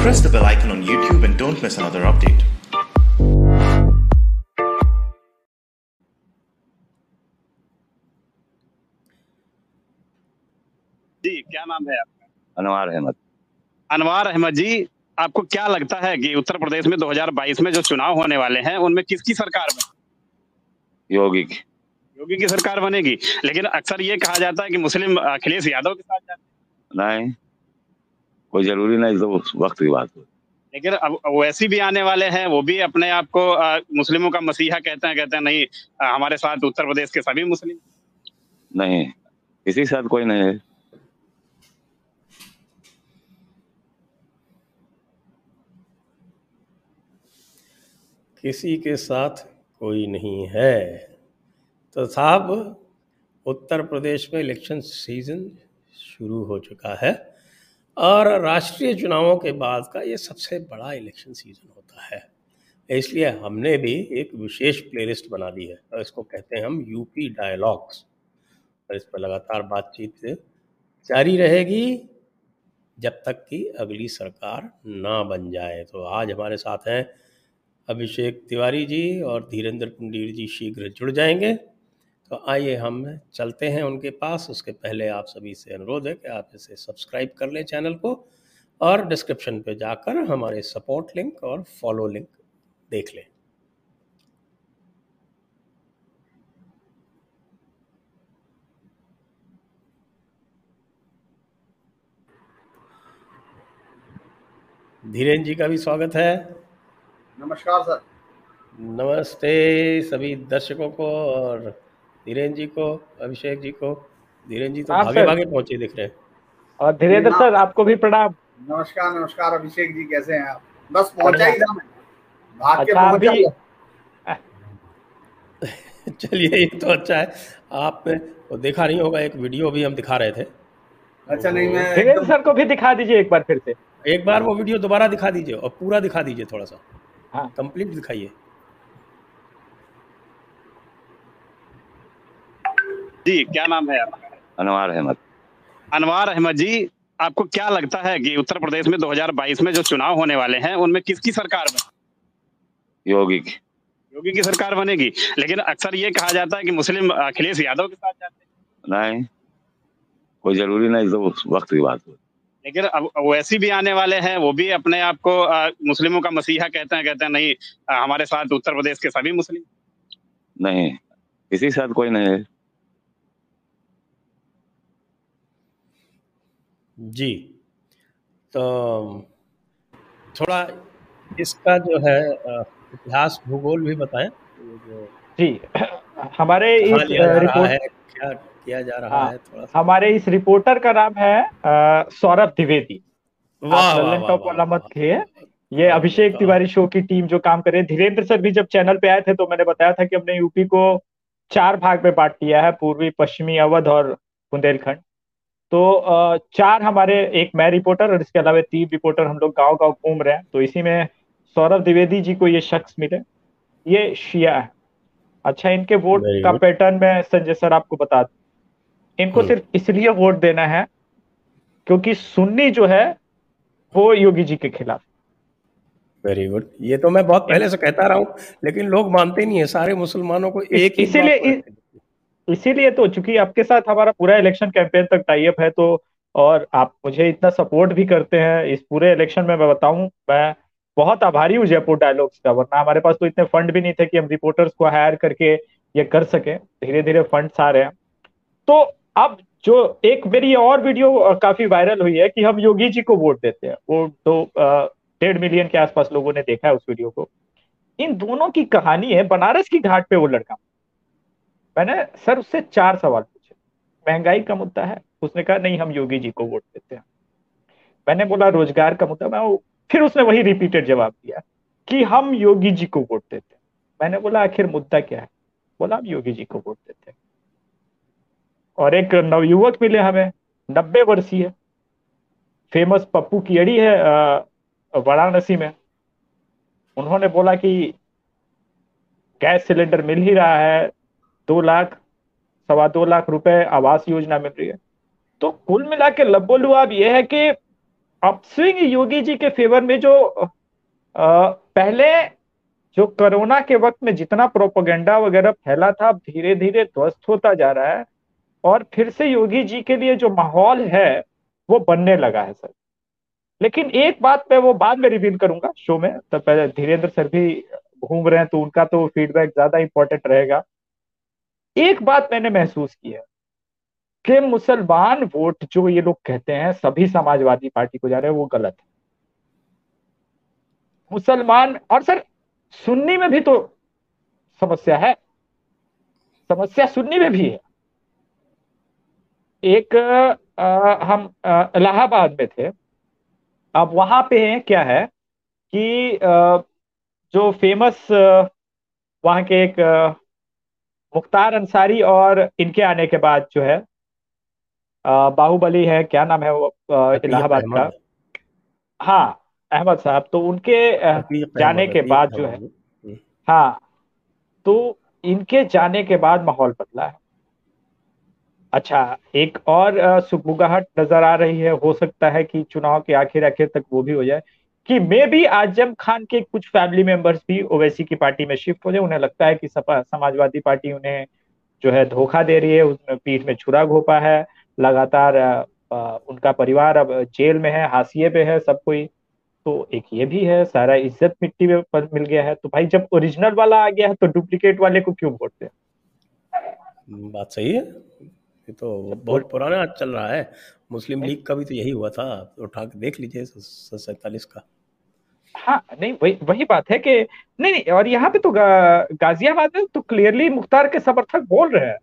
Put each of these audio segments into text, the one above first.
Press the bell icon on YouTube and don't miss another update. जी क्या नाम है आपका? अनवार अहमद। अनवार अहमद जी आपको क्या लगता है कि उत्तर प्रदेश में 2022 में जो चुनाव होने वाले हैं उनमें किसकी सरकार बने? योगी की। योगी की सरकार बनेगी। लेकिन अक्सर ये कहा जाता है कि मुस्लिम अखिलेश यादव के साथ जाते हैं। नहीं। कोई ज़रूरी नहीं तो उस वक्त की बात हो। लेकिन अब वैसी भी आने वाले हैं वो भी अपने आप को मुस्लिमों का मसीहा कहते हैं कहते हैं नहीं अ, हमारे साथ उत्तर प्रदेश के सभी मुस्लिम नहीं किसी के साथ कोई नहीं है। किसी के साथ कोई नहीं है। तो साहब उत्तर प्रदेश में इलेक्शन सीज़न शुरू हो चुका है। और राष्ट्रीय चुनावों के बाद का ये सबसे बड़ा इलेक्शन सीज़न होता है। इसलिए हमने भी एक विशेष प्लेलिस्ट बना दी है और इसको कहते हैं हम यूपी डायलॉग्स और इस पर लगातार बातचीत जारी रहेगी जब तक कि अगली सरकार ना बन जाए। तो आज हमारे साथ हैं अभिषेक तिवारी जी और धीरेन्द्र पुंडीर जी शीघ्र जुड़ जाएँगे। तो आइए हम चलते हैं उनके पास। उसके पहले आप सभी से अनुरोध है कि आप इसे सब्सक्राइब कर लें चैनल को और डिस्क्रिप्शन पे जाकर हमारे सपोर्ट लिंक और फॉलो लिंक देख लें। धीरेन्द्र जी का भी स्वागत है। नमस्कार सर। नमस्ते सभी दर्शकों को और धीरेन्द्र जी को अभिषेक जी को। धीरेन्द्र जी तो हाँ, भागे भागे पहुँचे दिख रहे हैं। और धीरेन्द्र सर आपको भी प्रणाम। नमस्कार नमस्कार अभिषेक जी कैसे हैं आप? बस पहुँचा ही था मैं। भाग के अच्छा, पहुँचा चलिए ये तो अच्छा है। आपने वो देखा नहीं होगा एक वीडियो भी हम दिखा रहे थे। अच्छा नहीं मैं धीरेन्द्र सर को भी दिखा दीजिए एक बार फिर से। एक बार वो वीडियो दोबारा दिखा दीजिए और पूरा दिखा दीजिए थोड़ा सा। हाँ। कंप्लीट दिखाइए। जी क्या नाम है आपका? अनवार अहमद। अनवार अहमद जी आपको क्या लगता है कि उत्तर प्रदेश में 2022 में जो चुनाव होने वाले हैं उनमें किसकी सरकार बने? योगी की योगी की सरकार बनेगी। लेकिन अक्सर ये कहा जाता है कि मुस्लिम अखिलेश यादव के साथ जाते हैं। नहीं कोई ज़रूरी नहीं तो वक्त की बात हो। लेकिन अब वैसी भी आने वाले हैं वो भी अपने आप को मुस्लिमों का मसीहा कहते हैं कहते हैं नहीं अ, हमारे साथ उत्तर प्रदेश के सभी मुस्लिम। नहीं किसी के साथ कोई नहीं है। जी। तो थोड़ा इसका जो है इतिहास भूगोल भी बताएँ। जी हमारे इस रिपोर्ट है क्या किया जा रहा हाँ, है थोड़ा हमारे इस रिपोर्टर का नाम है सौरभ द्विवेदी। टॉप वाला मत ये अभिषेक तिवारी शो की टीम जो काम कर रही है। धीरेन्द्र सर भी जब चैनल पे आए थे तो मैंने बताया था कि हमने यूपी को चार भाग में बांट दिया है पूर्वी पश्चिमी अवध और बुंदेलखंड। तो चार हमारे एक मैं रिपोर्टर और इसके अलावा तीन रिपोर्टर हम लोग गाँव गाँव घूम रहे हैं। तो इसी में सौरभ द्विवेदी जी को ये शख्स मिले। ये शिया है। अच्छा इनके वोट का पैटर्न में संजय सर आपको बता दूँ। इनको हम्म। सिर्फ़ इसलिए वोट देना है क्योंकि सुन्नी जो है वो योगी जी के खिलाफ। वेरी गुड ये तो मैं बहुत पहले से कहता रहा हूँ लेकिन लोग मानते नहीं है। सारे मुसलमानों को एक इसीलिए इसीलिए तो चूँकि आपके साथ हमारा पूरा इलेक्शन कैंपेन तक टाइप है तो और आप मुझे इतना सपोर्ट भी करते हैं, इस पूरे इलेक्शन में मैं बताऊँ, मैं बहुत आभारी हूँ जयपुर डायलॉग्स का, वरना हमारे पास तो इतने फंड भी नहीं थे कि हम रिपोर्टर्स को हायर करके ये कर सके। धीरे धीरे फंड्स आ रहे हैं। तो अब जो एक मेरी और वीडियो काफ़ी वायरल हुई है कि हम योगी जी को वोट देते हैं। वो तो डेढ़ मिलियन के आसपास लोगों ने देखा है उस वीडियो को। इन दोनों की कहानी है, बनारस की घाट पे वो लड़का। मैंने सर उससे चार सवाल पूछे। महँगाई का मुद्दा है। उसने कहा, नहीं, हम योगी जी को वोट देते हैं। मैंने बोला, रोज़गार का मुद्दा? मैं फिर उसने वही रिपीटेड जवाब दिया कि हम योगी जी को वोट देते हैं। मैंने बोला, आखिर मुद्दा क्या है? बोला, हम योगी जी को वोट देते हैं। और एक नवयुवक मिले हमें, नब्बे वर्षीय फ़ेमस पप्पू की अड़ी है वाराणसी में। उन्होंने बोला कि गैस सिलेंडर मिल ही रहा है दो लाख सवा दो लाख रुपए आवास योजना मिल रही है। तो कुल मिला के लब्बो लुआब ये है कि अपस्विंग योगी जी के फेवर में जो आ, पहले जो कोरोना के वक्त में जितना प्रोपोगेंडा वगैरह फैला था धीरे धीरे ध्वस्त होता जा रहा है और फिर से योगी जी के लिए जो माहौल है वो बनने लगा है सर। लेकिन एक बात मैं वो बाद में रिवील करूँगा शो में तो पहले धीरेन्द्र सर भी घूम रहे हैं तो उनका तो फीडबैक ज़्यादा इंपॉर्टेंट रहेगा। एक बात मैंने महसूस की है कि मुसलमान वोट जो ये लोग कहते हैं सभी समाजवादी पार्टी को जा रहे हैं वो गलत है। मुसलमान और सर सुन्नी में भी तो समस्या है। समस्या सुन्नी में भी है। एक आ, हम इलाहाबाद में थे। अब वहाँ पे क्या है कि आ, जो फ़ेमस वहाँ के एक मुख्तार अंसारी और इनके आने के बाद जो है बाहुबली है क्या नाम है वो इलाहाबाद का? हाँ अहमद साहब तो उनके जाने के बाद जो है। हाँ तो इनके जाने के बाद माहौल बदला है। अच्छा एक और सुगबुगाहट नज़र आ रही है हो सकता है कि चुनाव के आखिर आखिर तक वो भी हो जाए। कि मे भी आज़म खान के कुछ फैमिली मेंबर्स भी ओवैसी की पार्टी में शिफ्ट हो जाए। उन्हें लगता है कि सपा समाजवादी पार्टी उन्हें जो है धोखा दे रही है। उसमें पीठ में छुरा घोपा है। लगातार उनका परिवार अब जेल में है हाशिए पे है सब कोई। तो एक ये भी है सारा इज़्ज़त मिट्टी में पर मिल गया है। तो भाई जब ओरिजिनल वाला आ गया है तो डुप्लीकेट वाले को क्यों वोट दे? बात सही है। ये तो बहुत पुराना चल रहा है। मुस्लिम लीग का भी तो यही हुआ था। उठा के देख लीजिए सैतालीस का। हाँ नहीं वही वही बात है कि नहीं नहीं और यहाँ पे तो गा, गाजियाबाद में तो क्लियरली मुख्तार के समर्थक बोल रहे हैं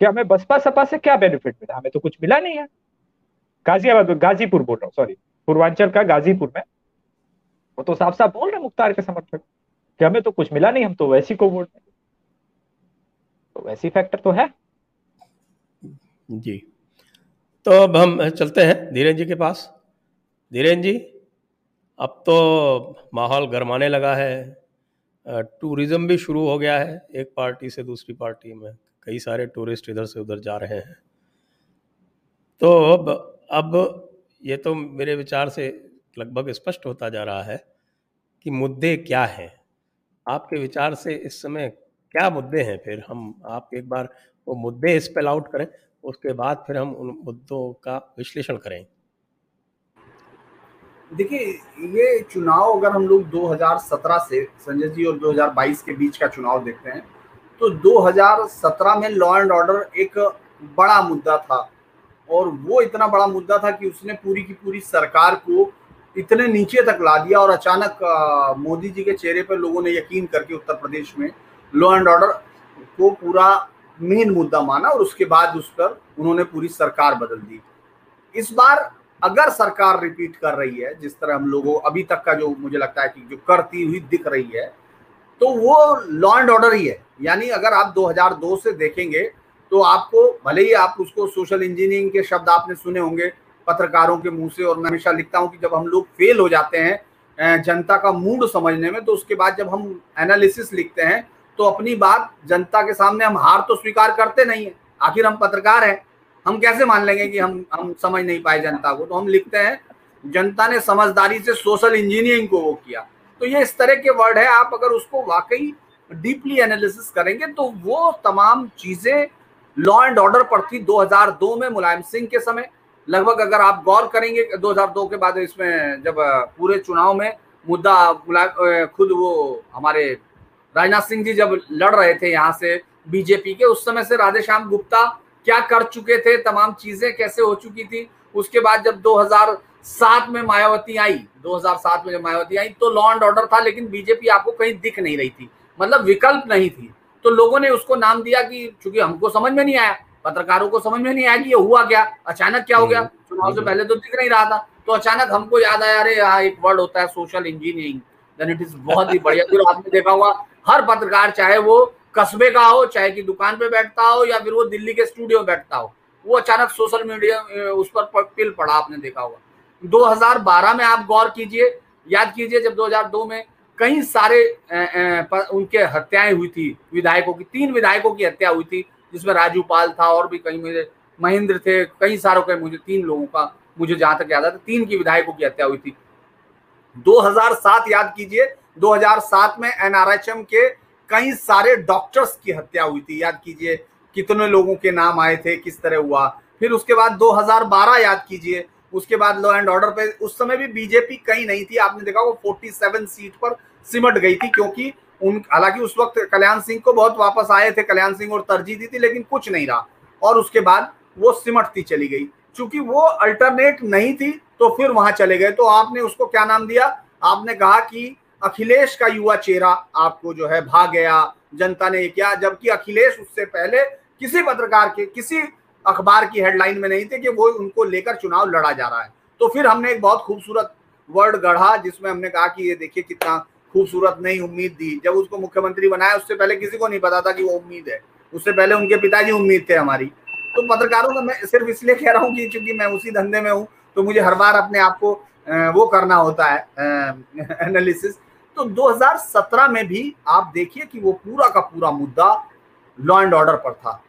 कि हमें बसपा सपा से क्या बेनिफिट मिला? हमें तो कुछ मिला नहीं है। गाजियाबाद गाजीपुर बोल रहा हूँ सॉरी पूर्वांचल का गाजीपुर में। वो तो साफ़ साफ़ बोल रहे मुख्तार के समर्थक कि हमें तो कुछ मिला नहीं हम तो वैसी को वोट तो वैसी फैक्टर तो है। जी। तो अब हम चलते हैं धीरेन्द्र जी के पास। धीरेन्द्र जी अब तो माहौल गरमाने लगा है। टूरिज़्म भी शुरू हो गया है एक पार्टी से दूसरी पार्टी में। कई सारे टूरिस्ट इधर से उधर जा रहे हैं। तो अब अब ये तो मेरे विचार से लगभग स्पष्ट होता जा रहा है कि मुद्दे क्या हैं। आपके विचार से इस समय क्या मुद्दे हैं? फिर हम, आप एक बार वो मुद्दे स्पेल आउट करें, उसके बाद फिर हम उन मुद्दों का विश्लेषण करें। देखिए, ये चुनाव अगर हम लोग 2017 से, संजय जी और 2022 के बीच का चुनाव देखते हैं तो 2017 में लॉ एंड ऑर्डर एक बड़ा मुद्दा था और वो इतना बड़ा मुद्दा था कि उसने पूरी की पूरी सरकार को इतने नीचे तक ला दिया और अचानक मोदी जी के चेहरे पर लोगों ने यकीन करके उत्तर प्रदेश में लॉ एंड ऑर्डर को पूरा मेन मुद्दा माना और उसके बाद उस पर उन्होंने पूरी सरकार बदल दी। इस बार अगर सरकार रिपीट कर रही है, जिस तरह हम लोगों, अभी तक का जो मुझे लगता है कि जो करती हुई दिख रही है तो वो लॉ एंड ऑर्डर ही है। यानी अगर आप 2002 से देखेंगे तो आपको, भले ही आप उसको सोशल इंजीनियरिंग के शब्द आपने सुने होंगे, पत्रकारों के मुँह से, और मैं हमेशा लिखता हूँ कि जब हम लोग फेल हो जाते हैं जनता का मूड समझने में तो उसके बाद जब हम एनालिसिस लिखते हैं तो अपनी बात जनता के सामने हम हार तो स्वीकार करते नहीं है। आखिर हम पत्रकार हैं। हम कैसे मान लेंगे कि हम हम समझ नहीं पाए जनता को? तो हम लिखते हैं, जनता ने समझदारी से सोशल इंजीनियरिंग को वो किया। तो ये इस तरह के वर्ड है, आप अगर उसको वाकई डीपली एनालिसिस करेंगे तो वो तमाम चीज़ें लॉ एंड ऑर्डर पर थी 2002 में मुलायम सिंह के समय। लगभग अगर आप गौर करेंगे 2002 के बाद इसमें जब पूरे चुनाव में मुद्दा खुद वो हमारे राजनाथ सिंह जी जब लड़ रहे थे यहाँ से बीजेपी के, उस समय से राधेश्याम गुप्ता क्या कर चुके थे तमाम चीज़ें कैसे हो चुकी थी। उसके बाद जब 2007 में मायावती आई 2007 में जब मायावती आई तो लॉ एंड ऑर्डर था लेकिन बीजेपी आपको कहीं दिख नहीं रही थी। मतलब विकल्प नहीं थी। तो लोगों ने उसको नाम दिया कि चूँकि हमको समझ में नहीं आया पत्रकारों को समझ में नहीं आया कि ये हुआ क्या अचानक क्या हो गया? हम्म, चुनाव से पहले तो दिख नहीं रहा था। तो अचानक हमको याद आया अरे यहाँ एक वर्ड होता है social engineering then it is बहुत ही बढ़िया। फिर आपने देखा हुआ हर पत्रकार चाहे वो कस्बे का हो, चाहे कि दुकान पे बैठता हो या फिर वो दिल्ली के स्टूडियो में बैठता हो, वो अचानक सोशल मीडिया उस पर पिल पड़ा, आपने देखा होगा। 2012 में आप गौर कीजिए, याद कीजिए जब 2002 में कई सारे उनके हत्याएँ हुई थी, विधायकों की, तीन विधायकों की हत्या हुई थी, जिसमें राजू पाल था और भी कई मेरे, महेंद्र थे, कई सारों के मुझे, तीन लोगों का मुझे जहाँ तक याद आता, तीन की विधायकों की हत्या हुई थी। 2007 याद कीजिए 2007 में एनआरएचएम के कई सारे डॉक्टर्स की हत्या हुई थी। याद कीजिए, कितने लोगों के नाम आए थे, किस तरह हुआ। फिर उसके बाद 2012 याद कीजिए, उसके बाद लॉ एंड ऑर्डर पे, उस समय भी बीजेपी कहीं नहीं थी। आपने देखा वो 47 सीट पर सिमट गई थी, क्योंकि उन, हालाँकि उस वक्त कल्याण सिंह को बहुत वापस आए थे, कल्याण सिंह और तरजीह दी थी, लेकिन कुछ नहीं रहा। और उसके बाद वो सिमटती चली गई। चूँकि वो अल्टरनेट नहीं थी तो फिर वहाँ चले गए। तो आपने उसको क्या नाम दिया? आपने कहा कि अखिलेश का युवा चेहरा आपको जो है भाग गया। जनता ने किया, जबकि अखिलेश उससे पहले किसी पत्रकार के, किसी अखबार की हेडलाइन में नहीं थे कि वो उनको लेकर चुनाव लड़ा जा रहा है। तो फिर हमने एक बहुत खूबसूरत वर्ड गढ़ा, जिसमें हमने कहा कि ये देखिए कितना खूबसूरत नई उम्मीद दी। जब उसको मुख्यमंत्री बनाया, उससे पहले किसी को नहीं पता था कि वो उम्मीद है। उससे पहले उनके पिताजी उम्मीद थे हमारी। तो पत्रकारों का मैं सिर्फ़ इसलिए कह रहा हूँ कि क्योंकि मैं उसी धंधे में हूँ तो मुझे हर बार अपने आप को वो करना होता है एनालिसिस तो 2017 में भी आप देखिए कि वो पूरा का पूरा मुद्दा लॉ एंड ऑर्डर पर था।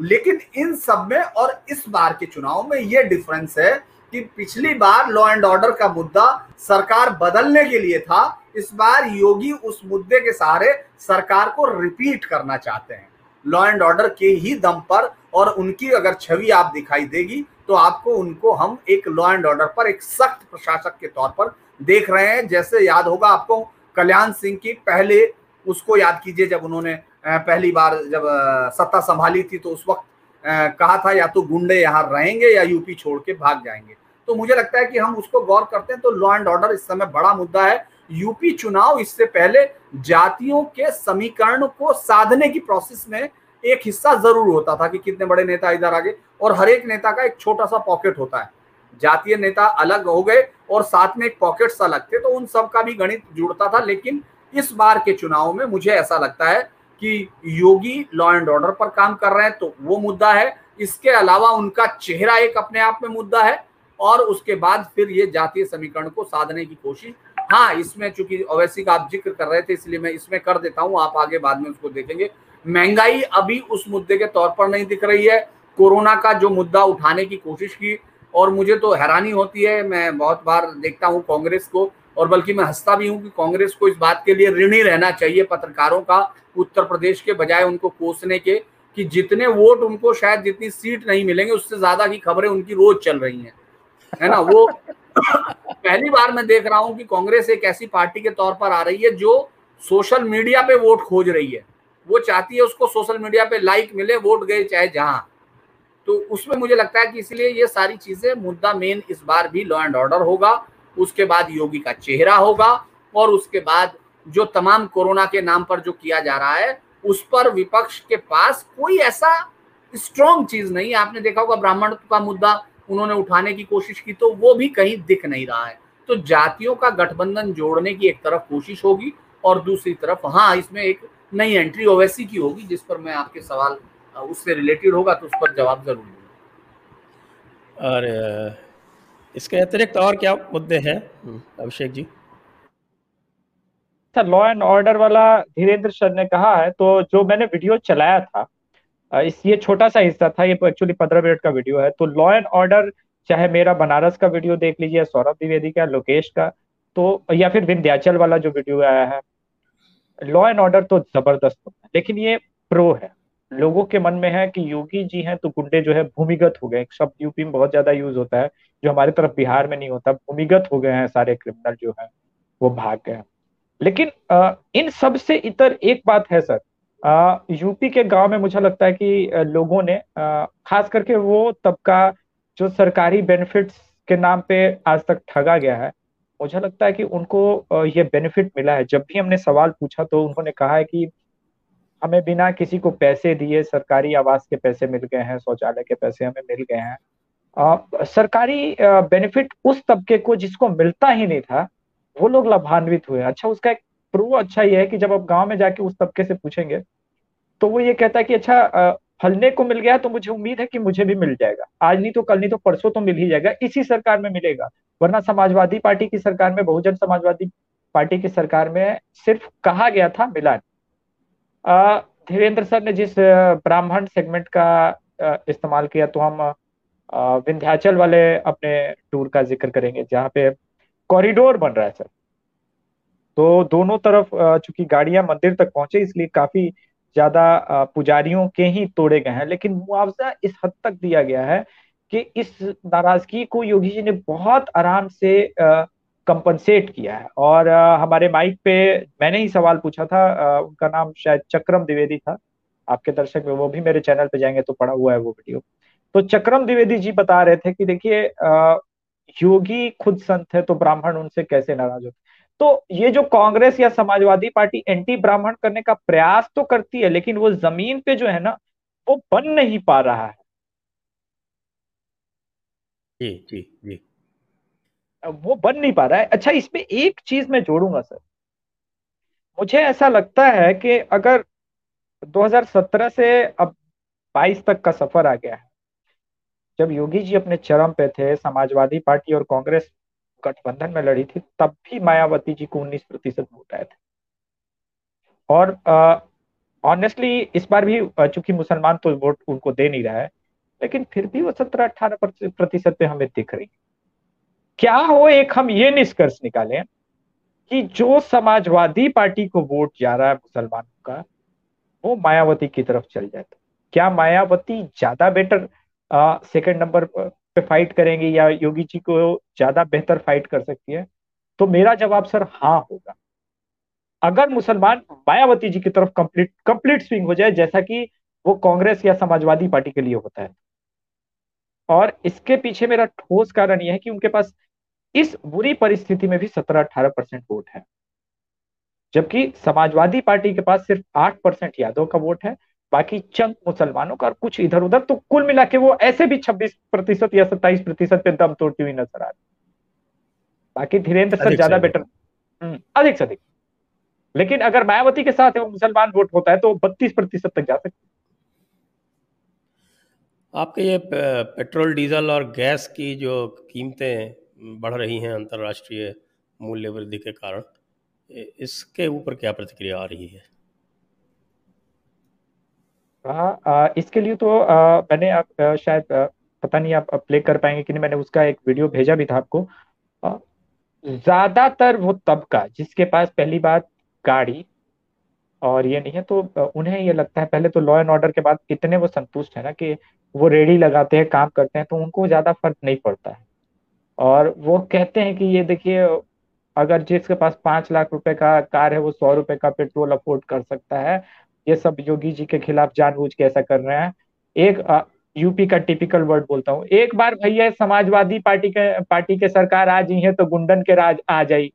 लेकिन इन सब में और इस बार के चुनाव में ये डिफरेंस है कि पिछली बार लॉ एंड ऑर्डर का मुद्दा सरकार बदलने के लिए था। इस बार योगी उस मुद्दे के सहारे सरकार को रिपीट करना चाहते हैं। लॉ एंड ऑर्डर के ही दम पर और उनकी अगर छवि आप दिखाई देगी तो आपको उनको हम एक लॉ एंड ऑर्डर पर एक सख्त प्रशासक के तौर पर देख रहे हैं। जैसे याद होगा आपको कल्याण सिंह की पहले उसको याद कीजिए जब उन्होंने पहली बार जब सत्ता संभाली थी तो उस वक्त कहा था या तो गुंडे यहाँ रहेंगे या यूपी छोड़ के भाग जाएँगे। तो मुझे लगता है कि हम उसको गौर करते हैं तो लॉ एंड ऑर्डर इस समय बड़ा मुद्दा है। यूपी चुनाव इससे पहले जातियों के समीकरण को साधने की प्रोसेस में एक हिस्सा ज़रूर होता था कि कितने बड़े नेता इधर आगे और हर एक नेता का एक छोटा सा पॉकेट होता है। जातीय नेता अलग हो गए और साथ में एक पॉकेट्स अलग थे तो उन सब का भी गणित जुड़ता था, लेकिन इस बार के चुनाव में मुझे ऐसा लगता है कि योगी लॉ एंड ऑर्डर पर काम कर रहे हैं तो वो मुद्दा है। इसके अलावा उनका चेहरा एक अपने आप में मुद्दा है, और उसके बाद फिर ये जातीय समीकरण को साधने की कोशिश। हाँ इसमें चूँकि ओवैसी का आप ज़िक्र कर रहे थे, इसलिए मैं इसमें कर देता हूँ, आप आगे बाद में उसको देखेंगे। महँगाई अभी उस मुद्दे के तौर पर नहीं दिख रही है। कोरोना का जो मुद्दा उठाने की कोशिश की और मुझे तो हैरानी होती है, मैं बहुत बार देखता हूँ कांग्रेस को, और बल्कि मैं हंसता भी हूँ कि कांग्रेस को इस बात के लिए ऋणी रहना चाहिए पत्रकारों का, उत्तर प्रदेश के बजाय उनको कोसने के, कि जितने वोट उनको शायद जितनी सीट नहीं मिलेंगे, उससे ज़्यादा की खबरें उनकी रोज चल रही हैं। है ना? वो पहली बार मैं देख रहा हूँ कि कांग्रेस एक ऐसी पार्टी के तौर पर आ रही है, जो सोशल मीडिया पे वोट खोज रही है। वो चाहती है उसको सोशल मीडिया पे लाइक मिले, वोट गए चाहे जहाँ। तो उसमें मुझे लगता है कि इसलिए ये सारी चीज़ें मुद्दा मेन इस बार भी लॉ एंड ऑर्डर होगा, उसके बाद योगी का चेहरा होगा और उसके बाद जो तमाम कोरोना के नाम पर जो किया जा रहा है, उस पर विपक्ष के पास कोई ऐसा स्ट्रॉन्ग चीज़ नहीं आपने देखा होगा ब्राह्मण का मुद्दा उन्होंने उठाने की कोशिश की तो वो भी कहीं दिख नहीं रहा है। तो जातियों का गठबंधन जोड़ने की एक तरफ़ कोशिश होगी और दूसरी तरफ़ हाँ इसमें एक नई एंट्री ओवैसी की होगी, जिस पर मैं आपके सवाल उससे रिलेटेड होगा तो उस पर जवाब ज़रूर दूँगा। और इसके अतिरिक्त और क्या मुद्दे हैं अभिषेक जी? अच्छा लॉ एंड ऑर्डर वाला धीरेन्द्र सर ने कहा है तो जो मैंने वीडियो चलाया था इस ये छोटा सा हिस्सा था ये एक्चुअली पंद्रह मिनट का वीडियो है तो लॉ एंड ऑर्डर चाहे मेरा बनारस का वीडियो देख लीजिए सौरभ द्विवेदी का लोकेश का तो या फिर विंध्याचल वाला जो वीडियो आया है लॉ एंड ऑर्डर तो ज़बरदस्त होता है लेकिन ये प्रो है। लोगों के मन में है कि योगी जी हैं तो गुंडे जो है भूमिगत हो गए। शब्द यूपी में बहुत ज़्यादा यूज़ होता है जो हमारे तरफ़ बिहार में नहीं होता भूमिगत हो गए हैं सारे क्रिमिनल जो है वो भाग गए लेकिन आ, इन सबसे इतर एक बात है सर आ, यूपी के गाँव में मुझे लगता है कि लोगों ने आ, खास करके वो तबका जो सरकारी बेनिफिट्स के नाम पे आज तक ठगा गया है मुझे लगता है कि उनको ये बेनिफिट मिला है। जब भी हमने सवाल पूछा तो उन्होंने कहा है कि हमें बिना किसी को पैसे दिए सरकारी आवास के पैसे मिल गए हैं शौचालय के पैसे हमें मिल गए हैं। आ, सरकारी बेनिफिट उस तबके को जिसको मिलता ही नहीं था वो लोग लाभान्वित हुए। अच्छा उसका एक प्रूव अच्छा ये है कि जब आप गाँव में जाके उस तबके से पूछेंगे तो वो ये कहता है कि अच्छा फलने को मिल गया तो मुझे उम्मीद है कि मुझे भी मिल जाएगा। आज नहीं तो कल नहीं तो परसों तो मिल ही जाएगा इसी सरकार में मिलेगा। वरना समाजवादी पार्टी की सरकार में बहुजन समाजवादी पार्टी की सरकार में सिर्फ़ कहा गया था मिला धीरेन्द्र सर ने जिस ब्राह्मण सेगमेंट का इस्तेमाल किया तो हम विंध्याचल वाले अपने टूर का ज़िक्र करेंगे, जहाँ पे कॉरिडोर बन रहा है सर। तो दोनों तरफ़ चूँकि गाड़ियाँ मंदिर तक पहुँचे, इसलिए काफ़ी ज़्यादा पुजारियों के ही तोड़े गए हैं, लेकिन मुआवजा इस हद तक दिया गया है कि इस नाराज़गी को योगी जी ने बहुत आराम से कंपनसेट किया है। और आ, हमारे माइक पे मैंने ही सवाल पूछा था आ, उनका नाम शायद चक्रम द्विवेदी था। आपके दर्शक में वो भी मेरे चैनल पे जाएँगे तो पड़ा हुआ है वो वीडियो। तो चक्रम द्विवेदी जी बता रहे थे कि देखिए योगी खुद संत है तो ब्राह्मण उनसे कैसे नाराज़ होते तो ये जो कांग्रेस या समाजवादी पार्टी एंटी ब्राह्मण करने का प्रयास तो करती है लेकिन वो ज़मीन पे जो है ना वो बन नहीं पा रहा है। जी जी जी। वो बन नहीं पा रहा है। अच्छा इसमें एक चीज़ मैं जोड़ूँगा, सर। मुझे ऐसा लगता है कि अगर 2017 से अब 22 तक का सफ़र आ गया है, जब योगी जी अपने चरम पे थे, समाजवादी पार्टी और कांग्रेस गठबंधन में लड़ी थी, तब भी मायावती जी को 19 प्रतिशत वोट आए थे। और ऑनेस्टली इस बार भी चूँकि मुसलमान तो वोट उनको दे नहीं रहा है, लेकिन फिर भी वो सत्रह अठारह प्रतिशत पे हमें दिख रही क्या हो एक हम ये निष्कर्ष निकालें कि जो समाजवादी पार्टी को वोट जा रहा है मुसलमानों का, वो मायावती की तरफ़ चल जाए तो। क्या मायावती ज़्यादा बेटर सेकंड नंबर पे फाइट करेंगे या योगी जी को ज़्यादा बेहतर फाइट कर सकती है? तो मेरा जवाब सर हाँ होगा। अगर मुसलमान मायावती जी की तरफ़ कंप्लीट कंप्लीट स्विंग हो जाए, जैसा कि वो कांग्रेस या समाजवादी पार्टी के लिए होता है। और इसके पीछे मेरा ठोस कारण यह है कि उनके पास इस बुरी परिस्थिति में भी सत्रह अठारह परसेंट वोट है। जबकि समाजवादी पार्टी के पास सिर्फ़ आठ परसेंट यादव का वोट है बाकी चंद मुसलमानों का और कुछ इधर उधर तो कुल मिला के वो ऐसे भी छब्बीस प्रतिशत या सत्ताईस प्रतिशत पे दम तोड़ती हुई नज़र आ रही बाकी धीरेन्द्र सर ज़्यादा बेटर हम्म, अधिक से अधिक। लेकिन अगर मायावती के साथ मुसलमान वोट होता है तो बत्तीस प्रतिशत तक जा सकते आपके ये पेट्रोल डीजल और गैस की जो कीमतें बढ़ रही हैं अंतर्राष्ट्रीय मूल्य वृद्धि के कारण इसके ऊपर क्या प्रतिक्रिया आ रही है? हाँ इसके लिए तो आ, मैंने आप शायद आ, पता नहीं आप प्ले कर पाएँगे कि नहीं मैंने उसका एक वीडियो भेजा भी था आपको। ज़्यादातर वो तबका जिसके पास पहली बात गाड़ी और ये नहीं है तो उन्हें ये लगता है पहले तो लॉ एंड ऑर्डर के बाद इतने वो संतुष्ट है ना कि वो रेडी लगाते हैं काम करते हैं तो उनको ज़्यादा फ़र्क नहीं पड़ता है। और वो कहते हैं कि ये देखिए अगर जिसके पास पाँच लाख रुपए का कार है वो सौ रुपए का पेट्रोल अफोर्ड कर सकता है। ये सब योगी जी के खिलाफ जानबूझ के ऐसा कर रहे हैं। एक यूपी का टिपिकल वर्ड बोलता हूँ। एक बार भैया समाजवादी पार्टी के पार्टी के सरकार आ जी है तो गुंडन के राज आ जाई।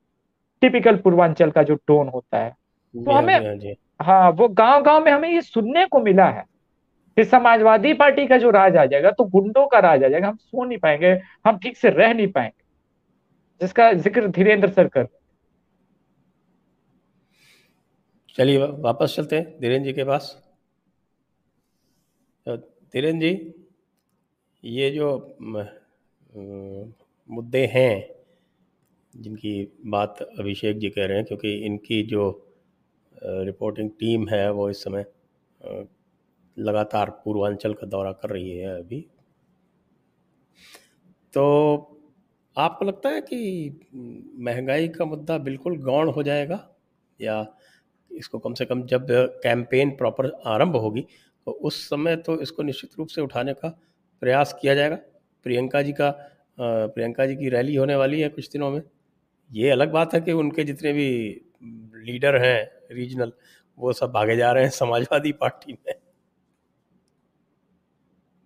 टिपिकल पूर्वांचल का जो टोन होता है। तो हाँ हमें हाँ वो गाँव गाँव में हमें ये सुनने को मिला है। कि समाजवादी पार्टी का जो राज आ जाएगा तो गुंडों का राज आ जाएगा। हम सो नहीं पाएँगे, हम ठीक से रह नहीं पाएँगे, जिसका ज़िक्र धीरेन्द्र सर कर चलिए वापस चलते हैं, धीरेन्द्र जी के पास। धीरेन्द्र जी, ये जो मुद्दे हैं, जिनकी बात अभिषेक जी कह रहे हैं, क्योंकि इनकी जो रिपोर्टिंग टीम है, वो इस समय लगातार पूर्वांचल का दौरा कर रही है अभी। तो आपको लगता है कि महँगाई का मुद्दा बिल्कुल गौण हो जाएगा? या इसको कम से कम जब कैंपेन प्रॉपर आरंभ होगी तो उस समय तो इसको निश्चित रूप से उठाने का प्रयास किया जाएगा? प्रियंका जी का प्रियंका जी की रैली होने वाली है कुछ दिनों में। ये अलग बात है कि उनके जितने भी लीडर हैं, रीजनल, वो सब भागे जा रहे हैं समाजवादी पार्टी में।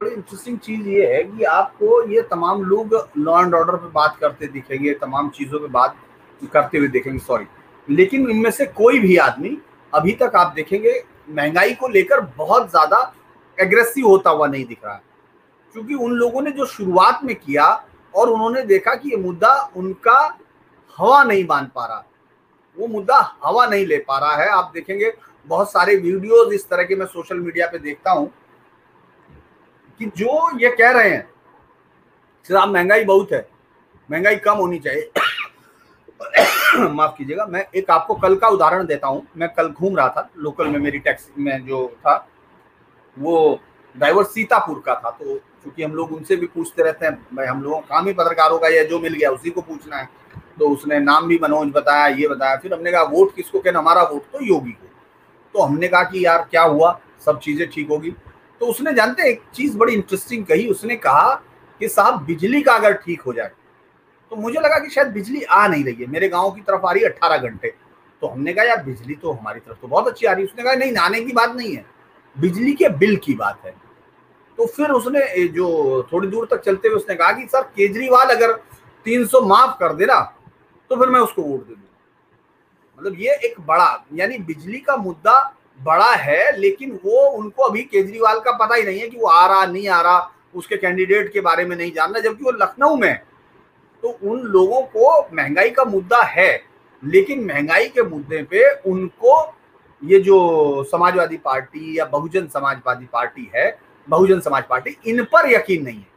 बड़ी इंटरेस्टिंग चीज़ ये है कि आपको ये तमाम लोग लॉ एंड ऑर्डर पे बात करते दिखेंगे, तमाम चीज़ों पे बात करते हुए देखेंगे सॉरी लेकिन इनमें से कोई भी आदमी अभी तक आप देखेंगे, महँगाई को लेकर बहुत ज़्यादा एग्रेसिव होता हुआ नहीं दिख रहा है। क्योंकि उन लोगों ने जो शुरुआत में किया और उन्होंने देखा कि ये मुद्दा उनका हवा नहीं बाँध पा रहा। वो मुद्दा हवा नहीं ले पा रहा है। आप देखेंगे, बहुत सारे वीडियोस इस तरह के मैं सोशल मीडिया पे देखता हूँ। कि जो ये कह रहे हैं सिर्फ़ महँगाई बहुत है। महँगाई कम होनी चाहिए। माफ़ कीजिएगा, मैं एक आपको कल का उदाहरण देता हूँ। मैं कल घूम रहा था लोकल में मेरी टैक्सी में जो था, वो ड्राइवर सीतापुर का था। तो क्योंकि हम लोग उनसे भी पूछते रहते हैं, भाई, हम लोगों काम ही पत्रकारों का या जो मिल गया, उसी को पूछना है। तो उसने नाम भी मनोज बताया, ये बताया। फिर हमने कहा, वोट किसको कहना हमारा वोट? तो योगी को। तो हमने कहा कि, यार, क्या हुआ? सब चीज़ें ठीक होगी। तो उसने जानते, एक चीज़ बड़ी इंटरेस्टिंग कही, उसने कहा कि साहब, बिजली का अगर ठीक हो जाए तो मुझे लगा कि शायद बिजली आ नहीं रही है, मेरे गाँव की तरफ़ आ रही है अट्ठारह घंटे। तो हमने कहा, यार, बिजली तो हमारी तरफ़ तो बहुत अच्छी आ रही है। उसने कहा, नहीं आने की बात नहीं है, बिजली के बिल की बात है। तो फिर उसने जो थोड़ी दूर तक चलते हुए उसने कहा कि, सर, केजरीवाल अगर 300 माफ़ कर दे ना तो फिर मैं उसको वोट दे दूँगा। मतलब ये एक बड़ा, यानी बिजली का मुद्दा बड़ा है, लेकिन वो उनको अभी केजरीवाल का पता ही नहीं है कि वो आ रहा, नहीं आ रहा, उसके कैंडिडेट के बारे में नहीं जानना, जबकि वो लखनऊ में तो उन लोगों को महँगाई का मुद्दा है, लेकिन महँगाई के मुद्दे पे उनको ये जो समाजवादी पार्टी या बहुजन समाजवादी पार्टी है, बहुजन समाज पार्टी, इन पर यकीन नहीं है।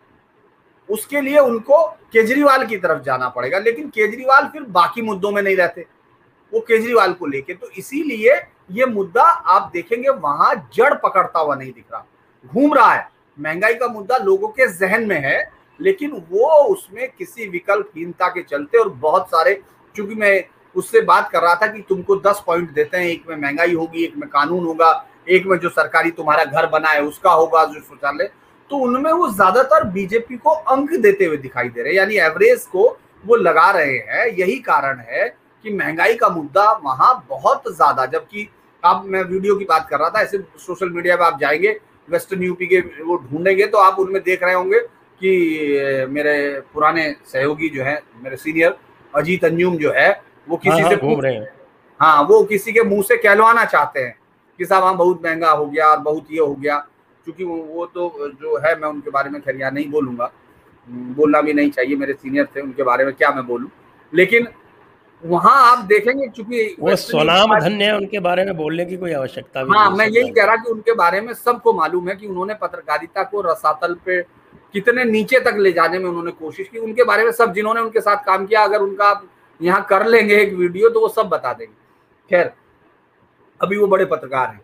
उसके लिए उनको केजरीवाल की तरफ़ जाना पड़ेगा, लेकिन केजरीवाल फिर बाकी मुद्दों में नहीं रहते। वो केजरीवाल को लेके तो इसीलिए ये मुद्दा आप देखेंगे, वहाँ जड़ पकड़ता हुआ नहीं दिख रहा। घूम रहा है। महँगाई का मुद्दा लोगों के जहन में है, लेकिन वो उसमें किसी विकल्पहीनता के चलते और बहुत सारे, चूँकि मैं उससे बात कर रहा था कि तुमको दस पॉइंट देते हैं, एक में महँगाई होगी, एक में कानून होगा, एक में जो सरकारी तुम्हारा घर बना है, उसका होगा, जो शौचालय तो उनमें वो ज़्यादातर बीजेपी को अंक देते हुए दिखाई दे रहे हैं। यानी एवरेज को वो लगा रहे हैं। यही कारण है कि महँगाई का मुद्दा वहाँ बहुत ज़्यादा जबकि आप मैं वीडियो की बात कर रहा था ऐसे सोशल मीडिया पे आप जाएँगे वेस्टर्न यूपी के वो ढूंढेंगे तो आप उनमें देख रहे होंगे कि मेरे पुराने सहयोगी जो है मेरे सीनियर अजीत अंजुम जो है वो किसी हाँ, से हाँ, घूम रहे हैं। हाँ वो किसी के मुँह से कहलवाना चाहते हैं कि साहब हाँ बहुत महँगा हो गया और बहुत ये हो गया क्योंकि वो, वो तो जो है मैं उनके बारे में खैर नहीं बोलूँगा। बोलना भी नहीं चाहिए मेरे सीनियर थे उनके बारे में क्या मैं बोलूँ? लेकिन वहाँ आप देखेंगे चूँकि वो स्वनाम धन्य है उनके बारे में बोलने की कोई आवश्यकता भी हाँ मैं यही कह रहा कि उनके बारे में सबको मालूम है कि उन्होंने पत्रकारिता को रसातल पे कितने नीचे तक ले जाने में उन्होंने कोशिश की। उनके बारे में सब जिन्होंने उनके साथ काम किया अगर उनका आप यहाँ कर लेंगे एक वीडियो तो वो सब बता देंगे। खैर अभी वो बड़े पत्रकार हैं।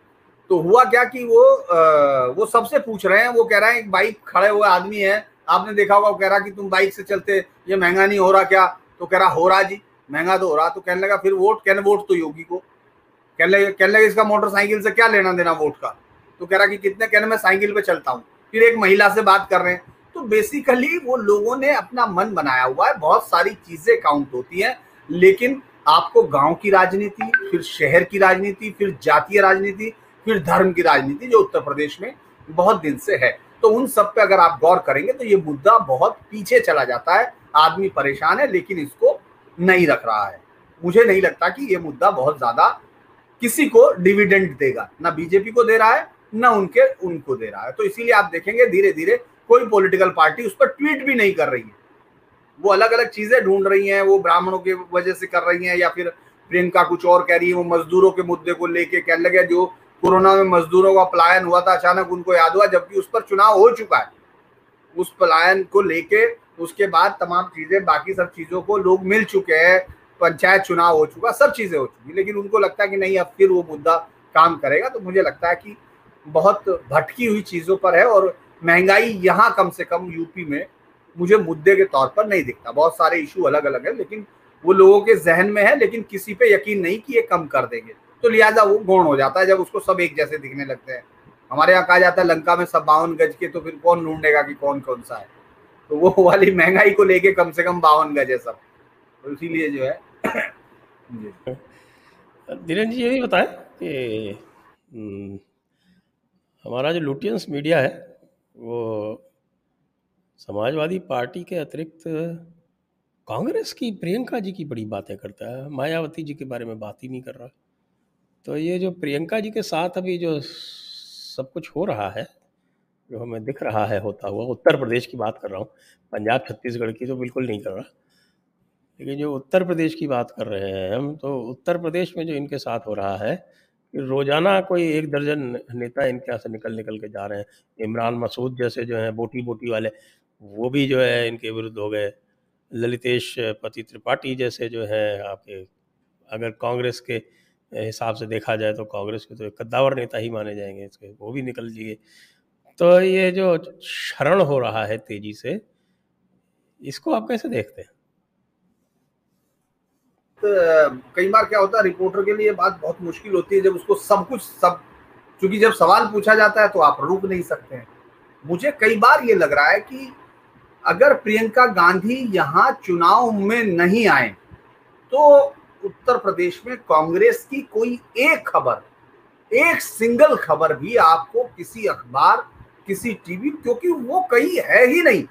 तो हुआ क्या कि वो आ, वो सबसे पूछ रहे हैं वो कह रहे हैं एक बाइक खड़े हुए आदमी है आपने देखा होगा वो कह रहा कि तुम बाइक से चलते ये महँगा नहीं हो रहा क्या? तो कह रहा हो रहा जी। महँगा तो हो रहा तो कहने लगा, फिर वोट, कहने वोट तो योगी को। कहने कहने लगे, इसका मोटरसाइकिल से क्या लेना देना वोट का? तो कह रहा कि कितने, कहने मैं साइकिल पे चलता हूँ। फिर एक महिला से बात कर रहे हैं। तो बेसिकली वो लोगों ने अपना मन बनाया हुआ है। बहुत सारी चीज़ें काउंट होती हैं, लेकिन आपको गाँव की राजनीति, फिर शहर की राजनीति, फिर जातीय राजनीति, फिर धर्म की राजनीति, जो उत्तर प्रदेश में बहुत दिन से है। तो उन सब पे अगर आप गौर करेंगे तो ये मुद्दा बहुत पीछे चला जाता है। आदमी परेशान है, लेकिन इसको नहीं रख रहा है। मुझे नहीं लगता कि ये मुद्दा बहुत ज़्यादा किसी को डिविडेंड देगा। ना बीजेपी को दे रहा है, ना उनके, उनको दे रहा है। तो इसीलिए आप देखेंगे धीरे धीरे कोई पॉलिटिकल पार्टी उस पर ट्वीट भी नहीं कर रही है। वो अलग अलग चीज़ें ढूंढ रही हैं, वो ब्राह्मणों की वजह से कर रही हैं या फिर प्रियंका कुछ और कह रही है, वो मजदूरों के मुद्दे को लेके कहने लगे जो कोरोना में मजदूरों का पलायन हुआ था, अचानक उनको याद हुआ, जबकि उस पर चुनाव हो चुका है। उस पलायन को लेके उसके बाद तमाम चीज़ें, बाकी सब चीज़ों को लोग मिल चुके हैं, पंचायत चुनाव हो चुका, सब चीज़ें हो चुकी लेकिन उनको लगता है कि नहीं, अब फिर वो मुद्दा काम करेगा। तो मुझे लगता है कि बहुत भटकी हुई चीज़ों पर है और महँगाई यहाँ कम से कम यूपी में मुझे मुद्दे के तौर पर नहीं दिखता। बहुत सारे इशू अलग अलग है, लेकिन वो लोगों के जहन में है, लेकिन किसी पे यकीन नहीं कि ये कम कर देंगे। तो लिहाजा वो गौण हो जाता है जब उसको सब एक जैसे दिखने लगते हैं। हमारे यहाँ कहा जाता है, लंका में सब बावन गज के तो फिर कौन ढूंढेगा कि कौन कौन सा है? तो वो वाली महँगाई को लेके कम से कम बावन गज है सब। तो इसीलिए जो है धीरेन्द्र जी ये भी बताएँ कि हम्म, हमारा जो लुटियंस मीडिया है वो समाजवादी पार्टी के अतिरिक्त कांग्रेस की प्रियंका जी की बड़ी बातें करता है। मायावती जी के बारे में बात ही नहीं कर रहा। तो ये जो प्रियंका जी के साथ अभी जो सब कुछ हो रहा है जो हमें दिख रहा है होता हुआ, उत्तर प्रदेश की बात कर रहा हूँ। पंजाब, छत्तीसगढ़ की तो बिल्कुल नहीं कर रहा। लेकिन जो उत्तर प्रदेश की बात कर रहे हैं हम तो उत्तर प्रदेश में जो इनके साथ हो रहा है, रोज़ाना कोई एक दर्जन नेता इनके यहाँ से निकल निकल के जा रहे हैं। इमरान मसूद जैसे जो हैं बोटी बोटी वाले, वो भी जो है इनके विरुद्ध हो गए। ललितेश पति त्रिपाठी जैसे जो है, आपके, अगर कांग्रेस के हिसाब से देखा जाए तो कांग्रेस के तो एक कद्दावर नेता ही माने जाएँगे इसके, वो भी निकल लिए। तो ये जो शरण हो रहा है तेज़ी से, इसको आप कैसे देखते हैं? तो कई बार क्या होता है, रिपोर्टर के लिए बात बहुत मुश्किल होती है जब उसको सब कुछ, सब क्योंकि जब सवाल पूछा जाता है तो आप रुक नहीं सकते हैं। मुझे कई बार ये लग रहा है कि अगर प्रियंका गांधी यहाँ चुनाव में नहीं आए तो उत्तर प्रदेश में कांग्रेस की कोई एक खबर, एक सिंगल खबर भी आपको किसी अखबार किसी टीवी, क्योंकि वो कहीं है ही नहीं।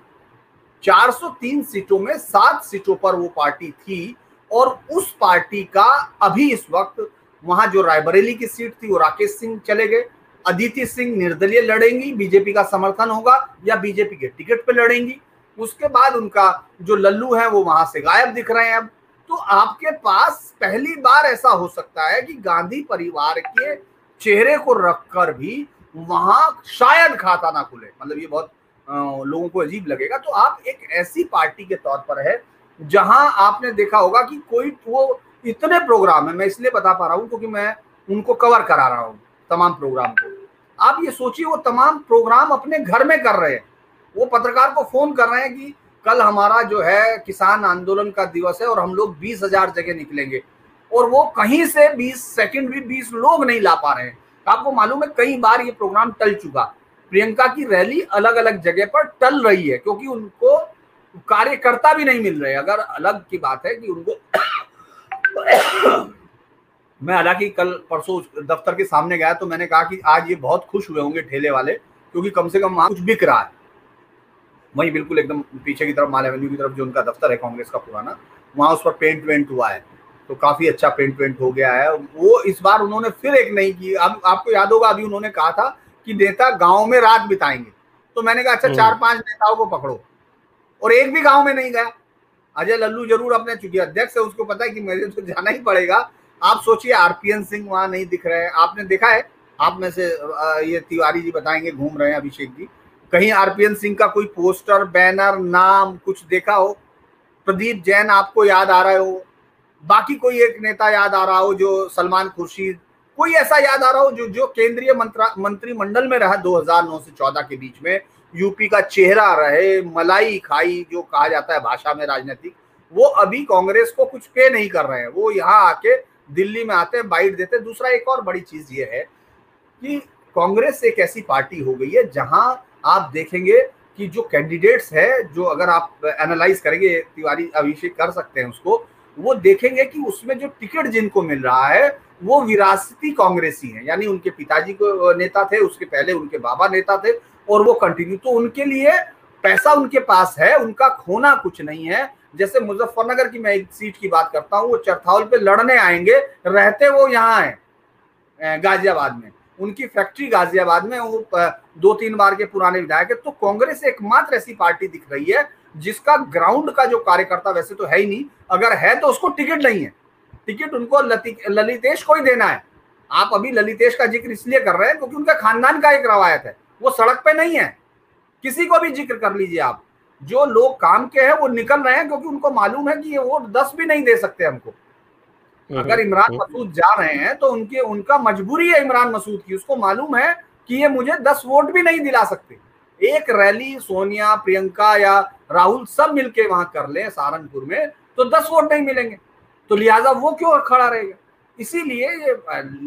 403 सीटों में सात सीटों पर वो पार्टी थी, और उस पार्टी का अभी इस वक्त वहाँ जो रायबरेली की सीट थी वो राकेश सिंह चले गए। अदिति सिंह निर्दलीय लड़ेंगी, बीजेपी का समर्थन होगा, या बीजेपी के टिकट पे लड़ेंगी। उसके बाद उनका जो लल्लू है वो वहाँ से गायब दिख रहे हैं अब। तो आपके पास पहली बार ऐसा हो सकता है कि गांधी परिवार के चेहरे को रखकर भी वहाँ शायद खाता ना खुले। मतलब ये बहुत लोगों को अजीब लगेगा। तो आप एक ऐसी पार्टी के तौर पर है, जहाँ आपने देखा होगा कि कोई वो इतने प्रोग्राम है, मैं इसलिए बता पा रहा हूँ क्योंकि मैं उनको कवर करा रहा हूँ, तमाम प्रोग्राम को। आप ये सोचिए, वो तमाम प्रोग्राम अपने घर में कर रहे हैं। वो पत्रकार को फ़ोन कर रहे हैं कि कल हमारा जो है किसान आंदोलन का दिवस है और हम लोग बीस हज़ार जगह निकलेंगे। और वो कहीं से बीस, सेकंड भी बीस लोग नहीं ला पा रहे हैं। आपको मालूम है, कई बार ये प्रोग्राम टल चुका। प्रियंका की रैली अलग अलग जगह पर टल रही है, क्योंकि उनको कार्यकर्ता भी नहीं मिल रहे। अगर अलग की बात है कि उनको मैं हालाँकि कल परसों दफ्तर के सामने गया तो मैंने कहा कि आज ये बहुत खुश हुए होंगे ठेले वाले, क्योंकि कम से कम वहाँ कुछ बिक रहा है। वही बिल्कुल एकदम पीछे की तरफ़, माल एवेन्यू की तरफ़ जो उनका दफ्तर है, कांग्रेस का पुराना, वहाँ उस पर पेंट वेंट हुआ है। तो काफ़ी अच्छा पेंट वेंट हो गया है। वो इस बार उन्होंने फिर एक नहीं की। अब आपको याद होगा अभी उन्होंने कहा था कि नेता गाँव में रात बिताएँगे। तो मैंने कहा अच्छा हम्म। चार पाँच नेताओं को पकड़ो। और एक भी गाँव में नहीं गया। अजय लल्लू ज़रूर अपने चूँकि अध्यक्ष है। उसको पता है कि मेरे तो जाना ही पड़ेगा। आप सोचिए आरपीएन सिंह वहाँ नहीं दिख रहे हैं। आपने देखा है आप में से ये तिवारी जी बताएँगे घूम रहे हैं अभिषेक जी। कहीं आरपीएन सिंह का कोई पोस्टर बैनर नाम कुछ देखा हो? प्रदीप जैन आपको याद आ रहा हो? बाकी कोई एक नेता याद आ रहा हो जो सलमान खुर्शीद, कोई ऐसा याद आ रहा हो जो जो केंद्रीय मंत्रिमंडल में रहा 2009 से 14 के बीच में? यूपी का चेहरा रहे, मलाई खाई जो कहा जाता है भाषा में राजनीतिक, वो अभी कांग्रेस को कुछ पे नहीं कर रहे हैं। वो यहाँ आके दिल्ली में आते हैं, बाइट देते हैं। दूसरा एक और बड़ी चीज़ ये है कि कांग्रेस एक ऐसी पार्टी हो गई है जहाँ आप देखेंगे कि जो कैंडिडेट्स है, जो अगर आप एनालाइज करेंगे, तिवारी अभिषेक कर सकते हैं उसको वो देखेंगे कि उसमें जो टिकट जिनको मिल रहा है, वो विरासती कांग्रेसी है। यानी उनके पिताजी को नेता थे, उसके पहले उनके बाबा नेता थे, और वो कंटिन्यू तो उनके लिए पैसा उनके पास है, उनका खोना कुछ नहीं है। जैसे मुजफ्फरनगर की मैं एक सीट की बात करता हूँ, वो चरथावल पे लड़ने आएँगे, रहते वो यहाँ है गाजियाबाद में। उनकी फैक्ट्री गाजियाबाद में, वो दो तीन बार के पुराने विधायक है तो कांग्रेस एकमात्र ऐसी पार्टी दिख रही है जिसका ग्राउंड का जो कार्यकर्ता वैसे तो है ही नहीं अगर है तो उसको टिकट नहीं है। टिकट उनको ललितेश को ही देना है। आप अभी ललितेश का ज़िक्र इसलिए कर रहे हैं क्योंकि उनका खानदान का एक रवायत है वो सड़क पे नहीं है। किसी को भी ज़िक्र कर लीजिए आप जो लोग काम के हैं वो निकल रहे हैं क्योंकि उनको मालूम है कि ये वोट दस भी नहीं दे सकते हमको। हम्म, अगर इमरान हम्म। मसूद जा रहे हैं तो उनके उनका मजबूरी है इमरान मसूद की उसको मालूम है कि ये मुझे दस वोट भी नहीं दिला सकते। एक रैली, सोनिया, प्रियंका या राहुल सब मिलके वहाँ कर ले सहारनपुर में तो दस वोट नहीं मिलेंगे। तो लिहाजा वो क्यों खड़ा रहेगा? इसीलिए ये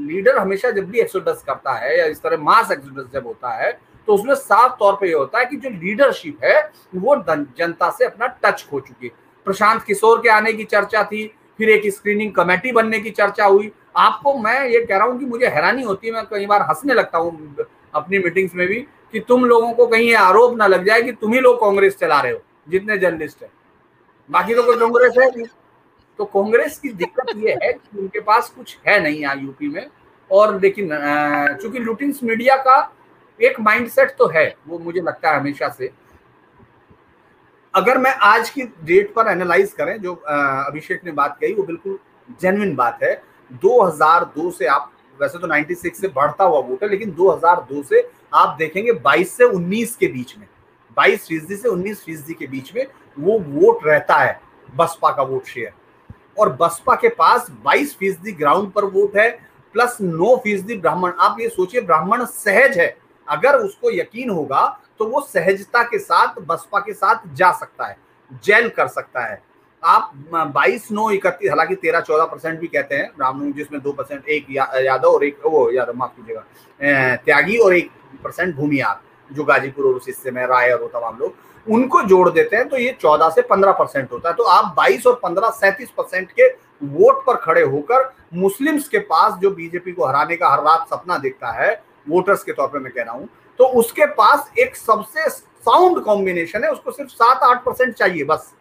लीडर हमेशा जब भी एक्सोडस करता है या इस तरह मास एक्सोडस जब होता है तो उसमें साफ़ तौर पे ये होता है कि जो लीडरशिप है, वो जनता से अपना टच खो चुकी है। प्रशांत किशोर के आने की चर्चा थी, फिर एक स्क्रीनिंग कमेटी बनने की चर्चा हुई। आपको मैं ये कह रहा हूँ कि मुझे हैरानी होती है, मैं कई बार हंसने लगता हूँ अपनी मीटिंग्स में भी कि तुम लोगों को कहीं आरोप ना लग जाए कि तुम ही लोग कांग्रेस चला रहे हो, जितने जर्नलिस्ट है। बाकी तो कोई कांग्रेस है नहीं। तो कांग्रेस की दिक्कत ये है कि उनके पास कुछ है नहीं यहाँ यूपी में। और लेकिन चूँकि लुटिंग्स मीडिया का एक माइंडसेट तो है, वो मुझे लगता है हमेशा से। अगर मैं आज की डेट पर एनालाइज करें, जो अभिषेक ने बात कही, वो बिल्कुल जेनविन बात है। 2002 से आप, वैसे तो 96 से बढ़ता हुआ वोट है, लेकिन 2002 से आप देखेंगे 22 से 19 के बीच में 22 फ़ीसदी से 19 फ़ीसदी के बीच में वो वोट रहता है बसपा का वोट शेयर और बसपा के पास 22 फ़ीसदी ग्राउंड पर वोट है प्लस नौ फ़ीसदी ब्राह्मण। आप ये सोचिए ब्राह्मण सहज है। अगर उसको यकीन होगा तो वो सहजता के साथ बसपा के साथ जा सकता है जेल कर सकता है। आप 22 नौ इकतीस हालाँकि तेरह चौदह परसेंट भी कहते हैं ब्राह्मण जिसमें दो परसेंट एक या, यादव और एक वो यादव माफ़ कीजिएगा त्यागी और एक परसेंट भूमियार जो गाजीपुर और उस हिस्से में राय और तमाम लोग, उनको जोड़ देते हैं तो ये चौदह से पंद्रह परसेंट होता है। तो आप बाईस और पंद्रह सैंतीस परसेंट के वोट पर खड़े होकर मुस्लिम्स के पास जो बीजेपी को हराने का हर रात सपना देखता है, वोटर्स के तौर पे मैं कह रहा हूँ तो उसके पास एक सबसे साउंड कॉम्बिनेशन है, उसको सिर्फ़ सात आठ परसेंट चाहिए बस।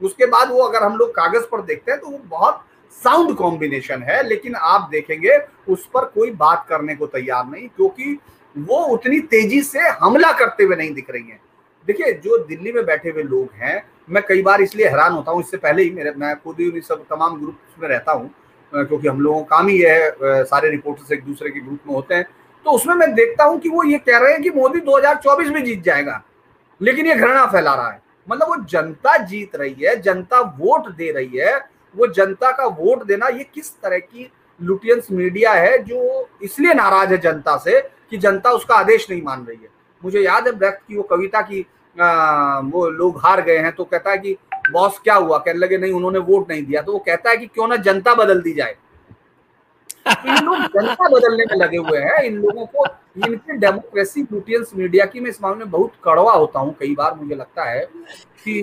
उसके बाद वो अगर हम लोग कागज़ पर देखते हैं तो वो बहुत साउंड कॉम्बिनेशन है, लेकिन आप देखेंगे उस पर कोई बात करने को तैयार नहीं, क्योंकि वो उतनी तेज़ी से हमला करते हुए नहीं दिख रही है। देखिए, जो दिल्ली में बैठे हुए लोग हैं, मैं कई बार इसलिए हैरान होता हूँ, इससे पहले ही मेरे, मैं खुद ही सब, तमाम ग्रुप में रहता हूँ क्योंकि हम लोगों का काम ही है सारे रिपोर्टर्स एक दूसरे के ग्रुप में होते हैं। तो उसमें मैं देखता हूँ कि वो ये कह रहे हैं कि मोदी 2024 में जीत जाएगा, लेकिन ये घृणा फैला रहा है। मतलब वो जनता जीत रही है, जनता वोट दे रही है, वो जनता का वोट देना ये किस तरह की लुटियंस मीडिया है जो इसलिए नाराज़ है जनता से कि जनता उसका आदेश नहीं मान रही है। मुझे याद है ब्रेक्ट की वो कविता की आ, वो लोग हार गए हैं तो कहता है कि बॉस क्या हुआ? कहने लगे नहीं उन्होंने वोट नहीं दिया। तो वो कहता है कि क्यों ना जनता बदल दी जाए। इन लोग जनता बदलने में लगे हुए हैं। इन लोगों को इनकी डेमोक्रेसी लुटियंस मीडिया की मैं इस मामले में बहुत कड़वा होता हूँ। कई बार मुझे लगता है कि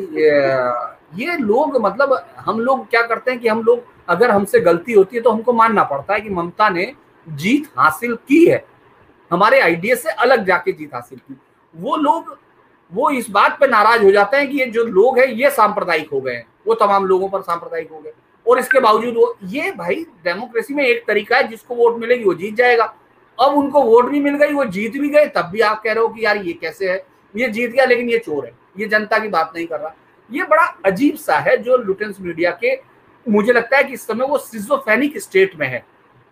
ये लोग मतलब हम लोग क्या करते हैं कि हम लोग अगर हमसे गलती होती है तो हमको मानना पड़ता है कि ममता ने जीत हासिल की है। हमारे आइडिया से अलग जाके जीत हासिल की। वो लोग, वो इस बात पे नाराज़ हो जाते हैं कि ये जो लोग हैं, ये सांप्रदायिक हो गए हैं। वो तमाम लोगों पर सांप्रदायिक हो गए। और इसके बावजूद वो, ये भाई डेमोक्रेसी में एक तरीका है, जिसको वोट मिलेगी वो जीत जाएगा। अब उनको वोट भी मिल गई, वो जीत भी गए, तब भी आप कह रहे हो कि यार ये कैसे है? ये जीत गया, लेकिन ये चोर है। ये जनता की बात नहीं कर रहा। ये बड़ा अजीब सा है जो लुटेंस मीडिया के मुझे लगता है कि इस समय वो सिजोफेनिक स्टेट में है।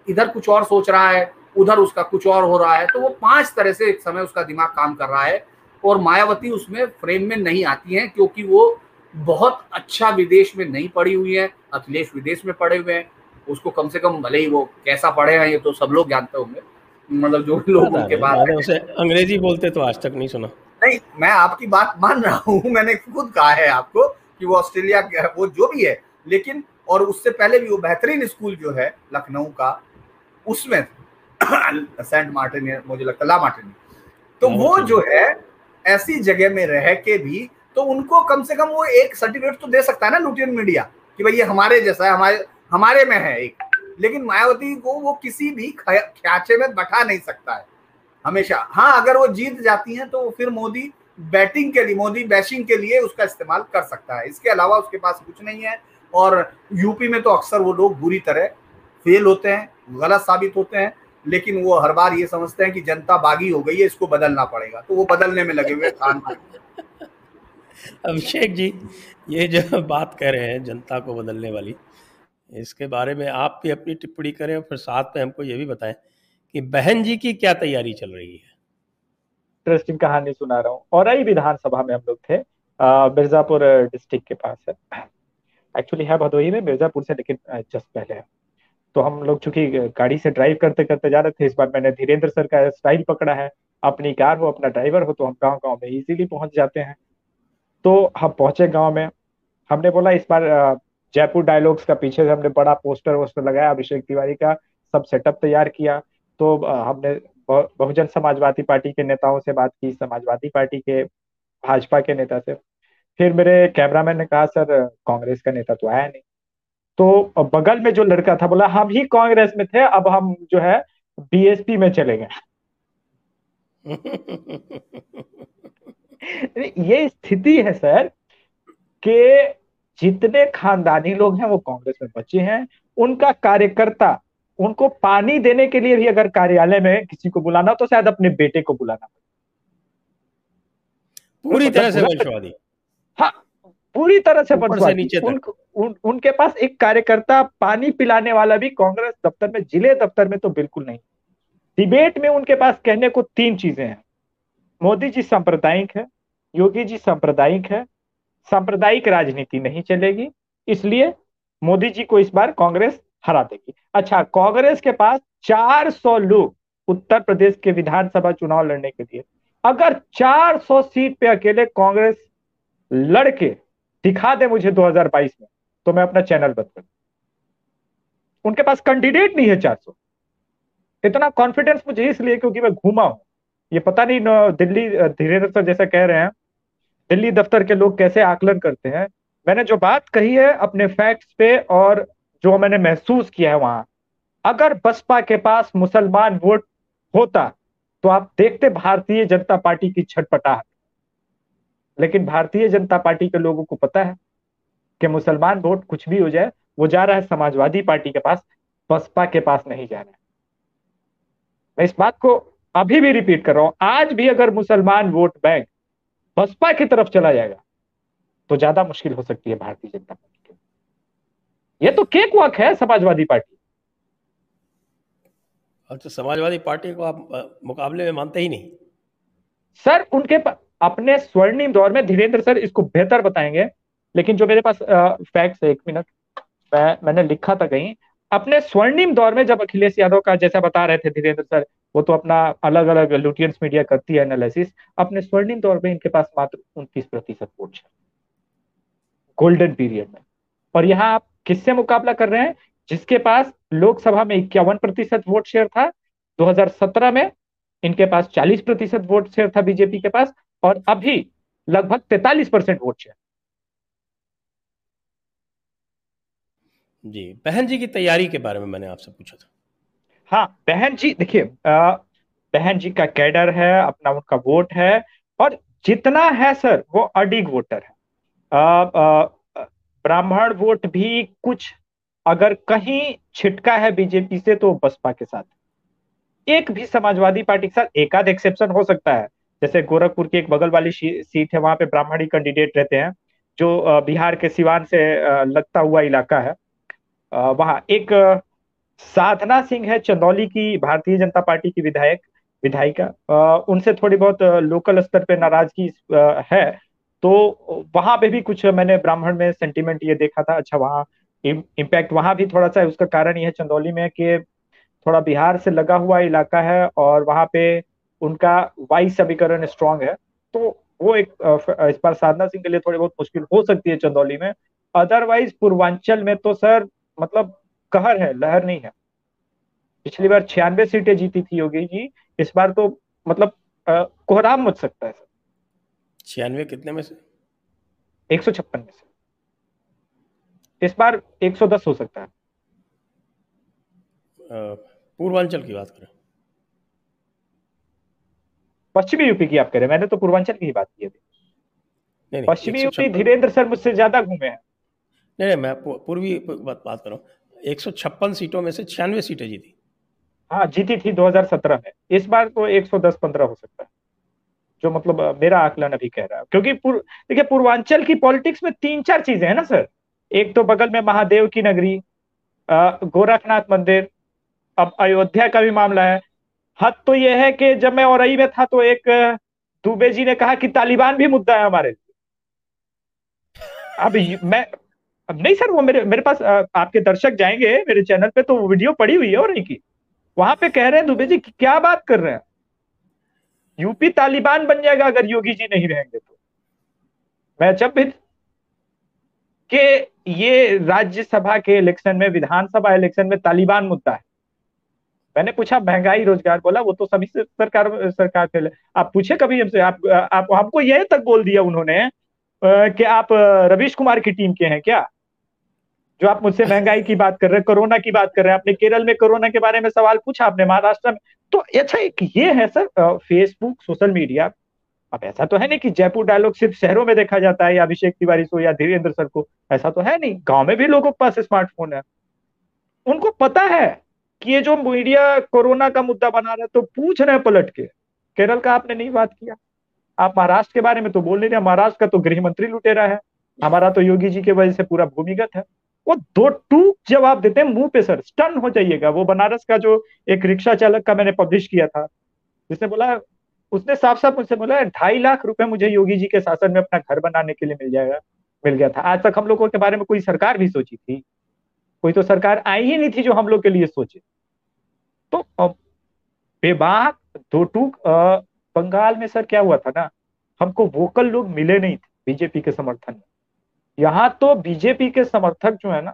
इधर कुछ और सोच रहा है उधर उसका कुछ और हो रहा है तो वो पाँच तरह से एक समय उसका दिमाग काम कर रहा है और मायावती उसमें फ्रेम में नहीं आती है क्योंकि वो बहुत अच्छा विदेश में नहीं पढ़ी हुई है अखिलेश विदेश में पढ़े हुए हैं। उसको कम से कम भले ही वो कैसा पढ़े हैं ये तो सब लोग जानते होंगे। मतलब जो लोग उनके उसे अंग्रेज़ी बोलते तो आज तक नहीं सुना। नहीं मैं आपकी बात मान रहा हूँ मैंने खुद कहा है आपको कि वो ऑस्ट्रेलिया वो जो भी है लेकिन और उससे पहले भी वो बेहतरीन स्कूल जो है लखनऊ का उसमें सेंट मार्टिन मुझे लगता ला मार्टिन। तो वो जो है ऐसी जगह में रह के भी तो उनको कम से कम वो एक सर्टिफिकेट तो दे सकता है ना लुटियन मीडिया कि भाई ये हमारे जैसा है हमारे हमारे में है एक। लेकिन मायावती को वो किसी भी ख्याचे में बैठा नहीं सकता है। हमेशा। हाँ अगर वो जीत जाती हैं तो फिर मोदी बैटिंग के लिए, मोदी बैशिंग के लिए उसका इस्तेमाल कर सकता है। इसके अलावा उसके पास कुछ नहीं है और यूपी में तो अक्सर वो लोग बुरी तरह फेल होते हैं, गलत साबित होते हैं, लेकिन वो हर बार ये समझते हैं कि जनता बागी हो गई है, इसको बदलना पड़ेगा। तो वो बदलने में लगे हुए खान अभिषेक जी, ये जो बात कह रहे हैं, जनता को बदलने वाली, इसके बारे में आप भी अपनी टिप्पणी करें और फिर साथ में हमको ये भी बताएँ कि बहन जी की क्या तैयारी चल रही है? इंटरेस्टिंग कहानी सुना रहा हूँ। और आई विधानसभा में हम लोग थे। मिर्जापुर डिस्ट्रिक्ट के पास है। एक्चुअली है भदोही में, मिर्जापुर से, लेकिन जस्ट पहले है। तो हम लोग चूँकि गाड़ी से ड्राइव करते करते जा रहे थे, इस बार मैंने धीरेन्द्र सर का स्टाइल पकड़ा है। अपनी कार हो अपना ड्राइवर हो तो हम गाँव गाँव में इजीली पहुँच जाते हैं। तो हम पहुँचे गाँव में। हमने बोला, इस बार जयपुर डायलॉग्स का पीछे से हमने बड़ा पोस्टर वोस्टर लगाया, अभिषेक तिवारी का, सब सेटअप तैयार किया। तो हमने बहुजन समाजवादी पार्टी के नेताओं से बात की, समाजवादी पार्टी के, भाजपा के नेता से। फिर मेरे कैमरामैन ने कहा, सर, कांग्रेस का नेता तो आया नहीं। तो बगल में जो लड़का था, बोला, हम ही कांग्रेस में थे, अब हम जो है, बीएसपी में चले गए। ये स्थिति है, सर, कि जितने खानदानी लोग हैं, वो कांग्रेस में बचे हैं। उनका कार्यकर्ता उनको पानी देने के लिए भी अगर कार्यालय में किसी को बुलाना तो शायद अपने बेटे को बुलाना पूरी तरह से वंशवादी। हाँ पूरी तरह से वंशवादी। उन, उन, उनके पास एक कार्यकर्ता पानी पिलाने वाला भी कांग्रेस दफ्तर में ज़िले दफ्तर में तो बिल्कुल नहीं। डिबेट में उनके पास कहने को तीन चीज़ें हैं। मोदी जी सांप्रदायिक है योगी जी सांप्रदायिक है सांप्रदायिक राजनीति नहीं चलेगी इसलिए मोदी जी को इस बार कांग्रेस हरा देगी। अच्छा कांग्रेस के पास 400 लोग उत्तर प्रदेश के विधानसभा चुनाव लड़ने के लिए। अगर 400 सीट पे अकेले कांग्रेस लड़के दिखा दे मुझे 2022 में तो मैं अपना चैनल बंद कर उनके पास कैंडिडेट नहीं है 400 इतना कॉन्फिडेंस मुझे इसलिए क्योंकि मैं घूमा हूँ। ये पता नहीं दिल्ली, धीरेन्द्र सर जैसा कह रहे हैं, दिल्ली दफ्तर के लोग कैसे आकलन करते हैं। मैंने जो बात कही है, अपने फैक्ट्स पे और जो मैंने महसूस किया है वहाँ। अगर बसपा के पास मुसलमान वोट होता तो आप देखते भारतीय जनता पार्टी की छटपटाहट। लेकिन भारतीय जनता पार्टी के लोगों को पता है कि मुसलमान वोट कुछ भी हो जाए, वो जा रहा है समाजवादी पार्टी के पास, बसपा के पास नहीं जा रहा है। मैं इस बात को अभी भी रिपीट कर रहा हूँ, आज भी अगर मुसलमान वोट बैंक बसपा की तरफ़ चला जाएगा तो ज़्यादा मुश्किल हो सकती है भारतीय जनता पार्टी। ये तो केक वॉक है समाजवादी पार्टी। अच्छा समाजवादी पार्टी को आप मुकाबले में मानते ही नहीं। सर उनके अपने स्वर्णिम दौर में धीरेन्द्र सर इसको बेहतर बताएँगे। लेकिन जो मेरे पास फैक्ट्स है एक मिनट मैं मैंने लिखा था कहीं। अपने स्वर्णिम दौर में जब अखिलेश यादव का जैसा बता रहे थे धीरेन्द्र सर वो तो अपना अलग अलग लुटियंस मीडिया करती है एनालिसिस अपने स्वर्णिम दौर में इनके पास मात्र उनतीस प्रतिशत वोट है। गोल्डन पीरियड में। और यहाँ आप किससे मुकाबला कर रहे हैं? जिसके पास लोकसभा में इक्यावन प्रतिशत वोट शेयर था 2017 में इनके पास 40 प्रतिशत वोट शेयर था बीजेपी के पास और अभी लगभग 43 परसेंट वोट शेयर। जी बहन जी की तैयारी के बारे में मैंने आपसे पूछा था। हाँ बहन जी देखिए बहन जी का कैडर है अपना उनका वोट है और जितना है सर वो अडिग वोटर है। ब्राह्मण वोट भी कुछ अगर कहीं छिटका है बीजेपी से तो बसपा के साथ। एक भी समाजवादी पार्टी के साथ एकाध एक्सेप्शन हो सकता है। जैसे गोरखपुर की एक बगल वाली सीट है, वहाँ पे ब्राह्मणी कैंडिडेट रहते हैं, जो बिहार के सिवान से लगता हुआ इलाका है। वहाँ एक साधना सिंह है, चंदौली की भारतीय जनता पार्टी की विधायक, विधायिका। उनसे थोड़ी बहुत लोकल स्तर पे नाराज़गी है। तो वहाँ पे भी कुछ मैंने ब्राह्मण में सेंटिमेंट ये देखा था। अच्छा वहाँ इम्पैक्ट वहाँ भी थोड़ा सा है। उसका कारण ये है चंदौली में कि थोड़ा बिहार से लगा हुआ इलाका है और वहाँ पे उनका वायु समीकरण स्ट्रांग है। तो वो एक इस बार साधना सिंह के लिए थोड़ी बहुत मुश्किल हो सकती है चंदौली में। अदरवाइज़ पूर्वांचल में तो सर मतलब कहर है, लहर नहीं है। पिछली बार छियानवे सीटें जीती थी योगी जी। इस बार तो मतलब कोहराम मच सकता है सर। छियानवे कितने में से? एक सौ छप्पन में से। इस बार 110 हो सकता है। पूर्वांचल की बात करें। पश्चिमी यूपी की आप करें मैंने तो पूर्वांचल की ही बात की थी पश्चिमी यूपी धीरेन्द्र सर मुझसे ज़्यादा घूमे हैं। नहीं नहीं मैं पूर्वी बात बात कर। रहा हूँ एक सीटों में से छियानवे सीटें जीती। हाँ जीती थी 2017 में। इस बार तो 110-15 हो सकता है। जो मतलब मेरा आकलन अभी कह रहा है। क्योंकि देखिए, पूर्वांचल की पॉलिटिक्स में तीन चार चीज़ें हैं ना, सर। एक तो बगल में महादेव की नगरी गोरखनाथ मंदिर, अब अयोध्या का भी मामला है। हद तो यह है कि जब मैं औरई में था तो एक दुबे जी ने कहा कि तालिबान भी मुद्दा है हमारे अब मैं, अब नहीं, सर, वो मेरे मेरे पास आपके दर्शक जाएँगे मेरे चैनल पे तो वीडियो पड़ी हुई है और की। वहाँ पे कह रहे हैं दुबे जी क्या बात कर रहे हैं? यूपी तालिबान बन जाएगा अगर योगी जी नहीं रहेंगे तो। मैं भी कि ये राज्यसभा के इलेक्शन में, विधानसभा इलेक्शन में तालिबान मुद्दा है। मैंने पूछा, महँगाई, रोज़गार, बोला, वो तो सभी सरकार सरकार फेल आप पूछे कभी हमसे? आप आप हमको यह तक बोल दिया उन्होंने कि आप रवीश कुमार की टीम के हैं क्या? जो आप मुझसे महँगाई की बात कर रहे हैं, कोरोना की बात कर रहे हैं, आपने केरल में कोरोना के बारे में सवाल पूछा, आपने महाराष्ट्र में तो अच्छा एक ये है सर फेसबुक सोशल मीडिया अब ऐसा तो है नहीं कि जयपुर डायलॉग सिर्फ़ शहरों में देखा जाता है, या अभिषेक तिवारी को या धीरेन्द्र सर को, ऐसा तो है नहीं। गाँव में भी लोगों के पास स्मार्टफ़ोन है। उनको पता है कि ये जो मीडिया कोरोना का मुद्दा बना रहा है तो पूछ रहे हैं पलट के, केरल का आपने नहीं बात किया। आप महाराष्ट्र के बारे में तो बोल नहीं रहे, महाराष्ट्र का तो गृह मंत्री लुटेरा है। हमारा तो योगी जी की वजह से पूरा भूमिगत है। वो दो टूक जवाब देते हैं, मुँह पे सर स्टन हो जाइएगा। वो बनारस का जो एक रिक्शा चालक का मैंने पब्लिश किया था, जिसने बोला, उसने साफ़ साफ़ मुझसे बोला, ढाई लाख रुपए मुझे योगी जी के शासन में अपना घर बनाने के लिए मिल जाएगा, मिल गया था। आज तक हम लोगों के बारे में कोई सरकार भी सोची थी। कोई तो सरकार आई ही नहीं थी जो हम लोग के लिए सोचे। तो बेबाक, दो टूक बंगाल में सर क्या हुआ था ना, हमको वोकल लोग मिले नहीं थे, बीजेपी के समर्थन में। यहाँ तो बीजेपी के समर्थक जो है ना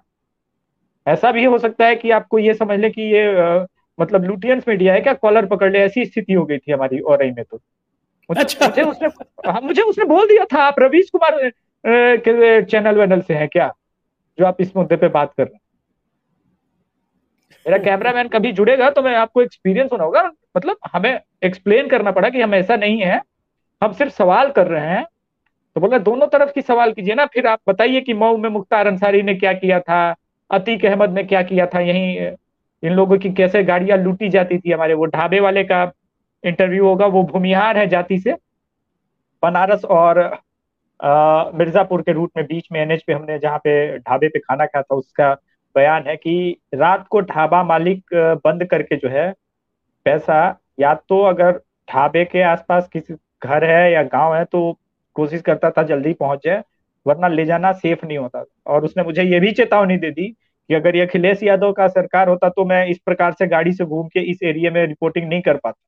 ऐसा भी हो सकता है कि आपको ये समझ ले कि ये आ, मतलब लुटियंस मीडिया है क्या? कॉलर पकड़ ले ऐसी स्थिति हो गई थी हमारी और में तो। मुझे, अच्छा। मुझे उसने हाँ, मुझे उसने बोल दिया था आप रवीश कुमार के चैनल वैनल से हैं क्या? जो आप इस मुद्दे पे बात कर रहे हैं। मेरा कैमरामैन कभी जुड़ेगा तो मैं आपको एक्सपीरियंस होना होगा मतलब हमें एक्सप्लेन करना पड़ा कि हम ऐसा नहीं है। हम सिर्फ़ सवाल कर रहे हैं तो बोला, दोनों तरफ़ की सवाल कीजिए ना, फिर आप बताइए कि मऊ में मुख्तार अंसारी ने क्या किया था, अतीक अहमद ने क्या किया था, यही इन लोगों की कैसे गाड़ियाँ लूटी जाती थी हमारे, वो ढाबे वाले का इंटरव्यू होगा, वो भूमिहार है जाति से। बनारस और मिर्जापुर के रूट में बीच में एनएच पे हमने जहाँ पे ढाबे पे खाना खाया था, उसका बयान है कि रात को ढाबा मालिक बंद करके जो है, पैसा या तो अगर ढाबे के आसपास किसी घर है या गाँव है तो कोशिश करता था जल्दी पहुँच जाए वरना ले जाना सेफ़ नहीं होता। और उसने मुझे ये भी चेतावनी दे दी कि अगर ये अखिलेश यादव का सरकार होता तो मैं इस प्रकार से गाड़ी से घूम के इस एरिया में रिपोर्टिंग नहीं कर पाता।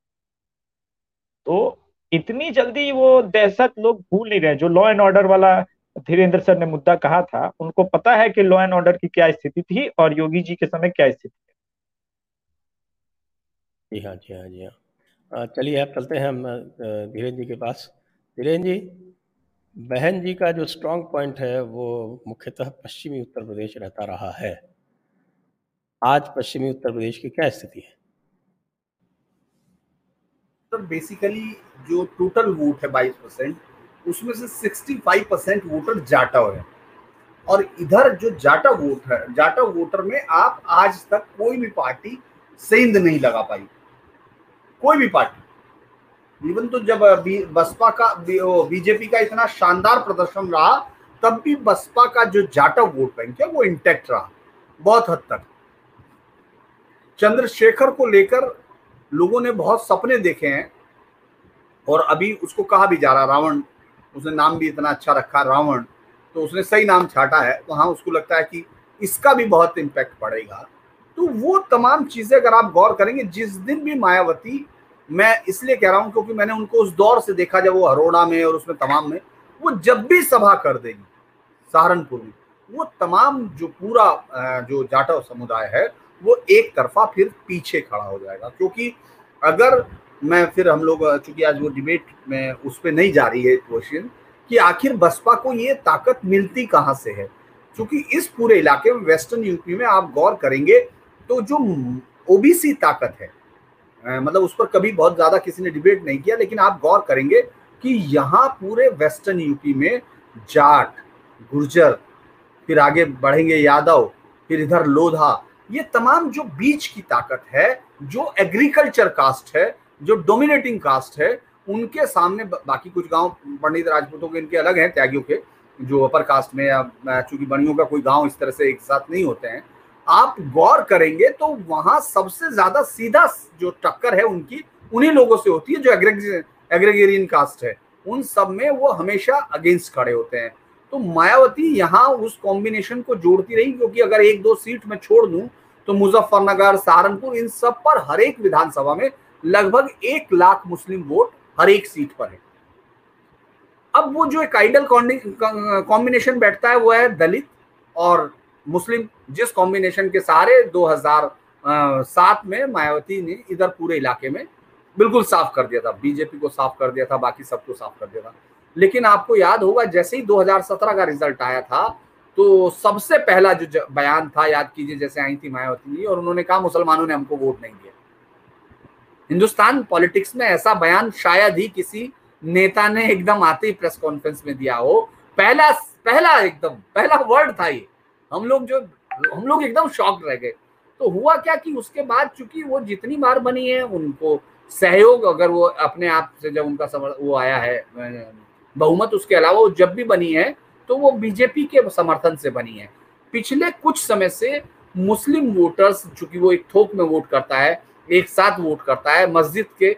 तो इतनी जल्दी वो दहशत लोग भूल नहीं रहे। जो लॉ एंड ऑर्डर वाला धीरेन्द्र सर ने मुद्दा कहा था, उनको पता है कि लॉ एंड ऑर्डर की क्या स्थिति थी और योगी जी के समय क्या स्थिति जी हाँ जी हाँ जी हाँ। चलिए अब चलते हैं हम धीरेन्द्र जी के पास। धीरेन्द्र जी बहन जी का जो स्ट्रॉन्ग पॉइंट है, वो मुख्यतः पश्चिमी उत्तर प्रदेश रहता रहा है। आज पश्चिमी उत्तर प्रदेश की क्या स्थिति है? सर बेसिकली जो टोटल वोट है 22 परसेंट, उसमें से 65 परसेंट वोटर जाटा है। और इधर जो जाटा वोट है, जाटा वोटर में आप आज तक कोई भी पार्टी सेंध नहीं लगा पाई। कोई भी पार्टी। इवन तो जब बसपा का बीजेपी का इतना शानदार प्रदर्शन रहा, तब भी बसपा का जो जाटा वोट बैंक है, वो इंटेक्ट रहा, बहुत हद तक। चंद्रशेखर को लेकर लोगों ने बहुत सपने देखे हैं, और अभी उसको कहा भी जा रहा, रावण, उसने नाम भी इतना अच्छा रखा, रावण तो उसने सही नाम छाटा है तो हाँ उसको लगता है कि इसका भी बहुत इम्पैक्ट पड़ेगा। तो वो तमाम चीज़ें अगर आप गौर करेंगे, जिस दिन भी मायावती मैं इसलिए कह रहा हूँ क्योंकि मैंने उनको उस दौर से देखा जब वो हरोड़ा में और उसमें तमाम में, वो जब भी सभा कर देगी, सहारनपुर में, वो तमाम जो पूरा जो जाटव समुदाय है, वो एक तरफा फिर पीछे खड़ा हो जाएगा। क्योंकि अगर मैं फिर हम लोग चूँकि आज वो डिबेट में उस पर नहीं जा रही है क्वेश्चन कि आखिर बसपा को ये ताकत मिलती कहाँ से है? क्योंकि इस पूरे इलाके में वेस्टर्न यूपी में आप गौर करेंगे तो जो ओबीसी ताकत है मतलब उस पर कभी बहुत ज़्यादा किसी ने डिबेट नहीं किया, लेकिन आप गौर करेंगे कि यहाँ पूरे वेस्टर्न यूपी में जाट, गुर्जर, फिर आगे बढ़ेंगे यादव, फिर इधर लोधा, ये तमाम जो बीच की ताकत है, जो एग्रीकल्चर कास्ट है, जो डोमिनेटिंग कास्ट है, उनके सामने बाकी कुछ गाँव, पंडित राजपूतों के इनके अलग हैं, त्यागियों के, जो अपर कास्ट में या, चूँकि बणियों का कोई गाँव इस तरह से एक साथ नहीं होते हैं आप गौर करेंगे तो वहाँ सबसे ज़्यादा सीधा जो टक्कर है उनकी, उन्हीं लोगों से होती है जो एग्रेगेरियन कास्ट है। उन सब में वो हमेशा अगेंस्ट खड़े होते हैं। तो मायावती यहाँ उस कॉम्बिनेशन को जोड़ती रही क्योंकि अगर एक दो सीट में छोड़ दूँ तो मुजफ्फरनगर, सहारनपुर, इन सब पर हर एक विधानसभा में लगभग एक लाख मुस्लिम वोट हर एक सीट पर है। अब वो जो एक आइडल कॉम्बिनेशन बैठता है, वो है दलित और मुस्लिम जिस कॉम्बिनेशन के सहारे 2007 में मायावती ने इधर पूरे इलाके में बिल्कुल साफ़ कर दिया था। बीजेपी को साफ़ कर दिया था, बाकी सबको साफ़ कर दिया था। लेकिन आपको याद होगा, जैसे ही 2017 का रिज़ल्ट आया था तो सबसे पहला जो बयान था, याद कीजिए, जैसे आई थी मायावती और उन्होंने कहा, मुसलमानों ने हमको वोट नहीं दिया। हिंदुस्तान पॉलिटिक्स में ऐसा बयान शायद ही किसी नेता ने एकदम आते ही प्रेस कॉन्फ्रेंस में दिया हो। पहला पहला एकदम, पहला वर्ड था ये। हम लोग जो हम लोग एकदम शॉक रह गए। तो हुआ क्या कि उसके बाद चूँकि वो जितनी बार बनी है उनको सहयोग अगर वो अपने आप से जब उनका समर वो आया है बहुमत उसके अलावा वो जब भी बनी है तो वो बीजेपी के समर्थन से बनी है। पिछले कुछ समय से मुस्लिम वोटर्स चूँकि वो एक थोक में वोट करता है एक साथ वोट करता है मस्जिद के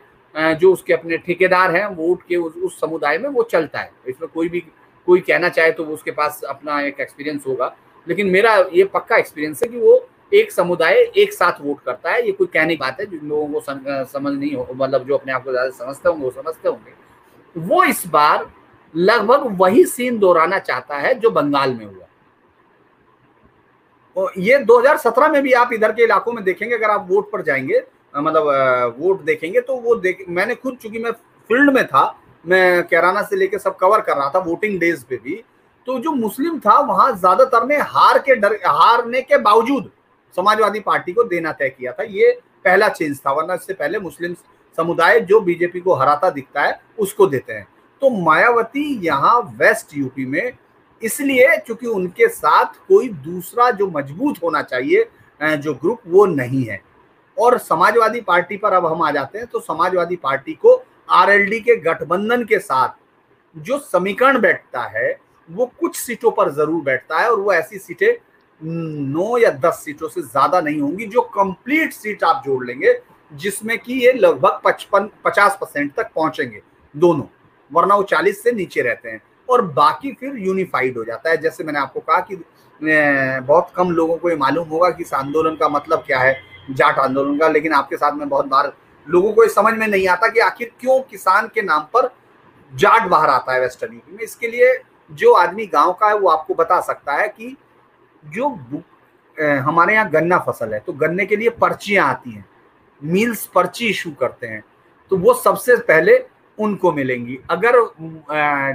जो उसके अपने ठेकेदार हैं वोट के उस, उस समुदाय में वो चलता है। इसमें कोई भी कोई कहना चाहे तो वो उसके पास अपना एक एक्सपीरियंस होगा। लेकिन मेरा ये पक्का एक्सपीरियंस है कि वो एक समुदाय एक साथ वोट करता है। ये कोई कहने की बात है जिन लोगों को समझ नहीं हो मतलब जो अपने आप को ज़्यादा समझते होंगे, वो समझते होंगे। वो इस बार लगभग वही सीन दोहराना चाहता है जो बंगाल में हुआ। ये 2017 में भी आप इधर के इलाकों में देखेंगे, अगर आप वोट पर जाएँगे मतलब वोट देखेंगे तो वो देख, मैंने खुद चूँकि मैं फ़ील्ड में था, मैं कैराना से लेके सब कवर कर रहा था वोटिंग डेज़ पे भी तो जो मुस्लिम था, वहाँ ज़्यादातर ने हार के डर, हारने के बावजूद समाजवादी पार्टी को देना तय किया था। ये पहला चेंज था, वरना इससे पहले मुस्लिम समुदाय जो बीजेपी को हराता दिखता है, उसको देते हैं। तो मायावती यहाँ वेस्ट यूपी में, इसलिए क्योंकि उनके साथ कोई दूसरा जो मज़बूत होना चाहिए जो ग्रुप वो नहीं है। और समाजवादी पार्टी पर अब हम आ जाते हैं तो समाजवादी पार्टी को आरएलडी के गठबंधन के साथ जो समीकरण बैठता है वो कुछ सीटों पर ज़रूर बैठता है और वो ऐसी सीटें नौ या दस सीटों से ज़्यादा नहीं होंगी, जो कंप्लीट सीट आप जोड़ लेंगे, जिसमें कि ये लगभग पचपन, पचास परसेंट तक पहुँचेंगे दोनों, वरना वो चालीस से नीचे रहते हैं और बाकी फिर यूनिफाइड हो जाता है। जैसे मैंने आपको कहा कि बहुत कम लोगों को ये मालूम होगा कि इस आंदोलन का मतलब क्या है, जाट आंदोलन का, लेकिन आपके साथ में बहुत बार लोगों को ये समझ में नहीं आता कि आखिर क्यों किसान के नाम पर जाट बाहर आता है वेस्टर्न यूपी में। इसके लिए जो आदमी गाँव का है, वो आपको बता सकता है कि जो हमारे यहाँ गन्ना फ़सल है तो गन्ने के लिए पर्चियाँ आती हैं, मिल्स पर्ची इशू करते हैं तो वो सबसे पहले उनको मिलेंगी। अगर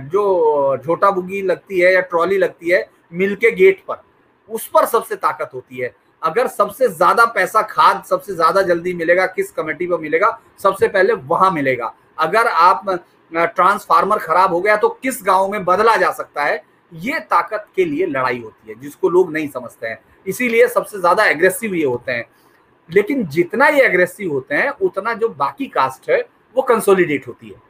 जो झोटा बुगी लगती है या ट्रॉली लगती है, मिल के गेट पर, उस पर सबसे ताकत होती है। अगर सबसे ज़्यादा पैसा खाद, सबसे ज़्यादा जल्दी मिलेगा, किस कमेटी पर मिलेगा, सबसे पहले वहाँ मिलेगा। अगर आप ट्रांसफार्मर खराब हो गया तो किस गाँव में बदला जा सकता है? ये ताकत के लिए लड़ाई होती है, जिसको लोग नहीं समझते हैं। इसीलिए सबसे ज़्यादा एग्रेसिव ये होते हैं। लेकिन जितना ये एग्रेसिव होते हैं, उतना जो बाकी कास्ट है, वो कंसोलिडेट होती है।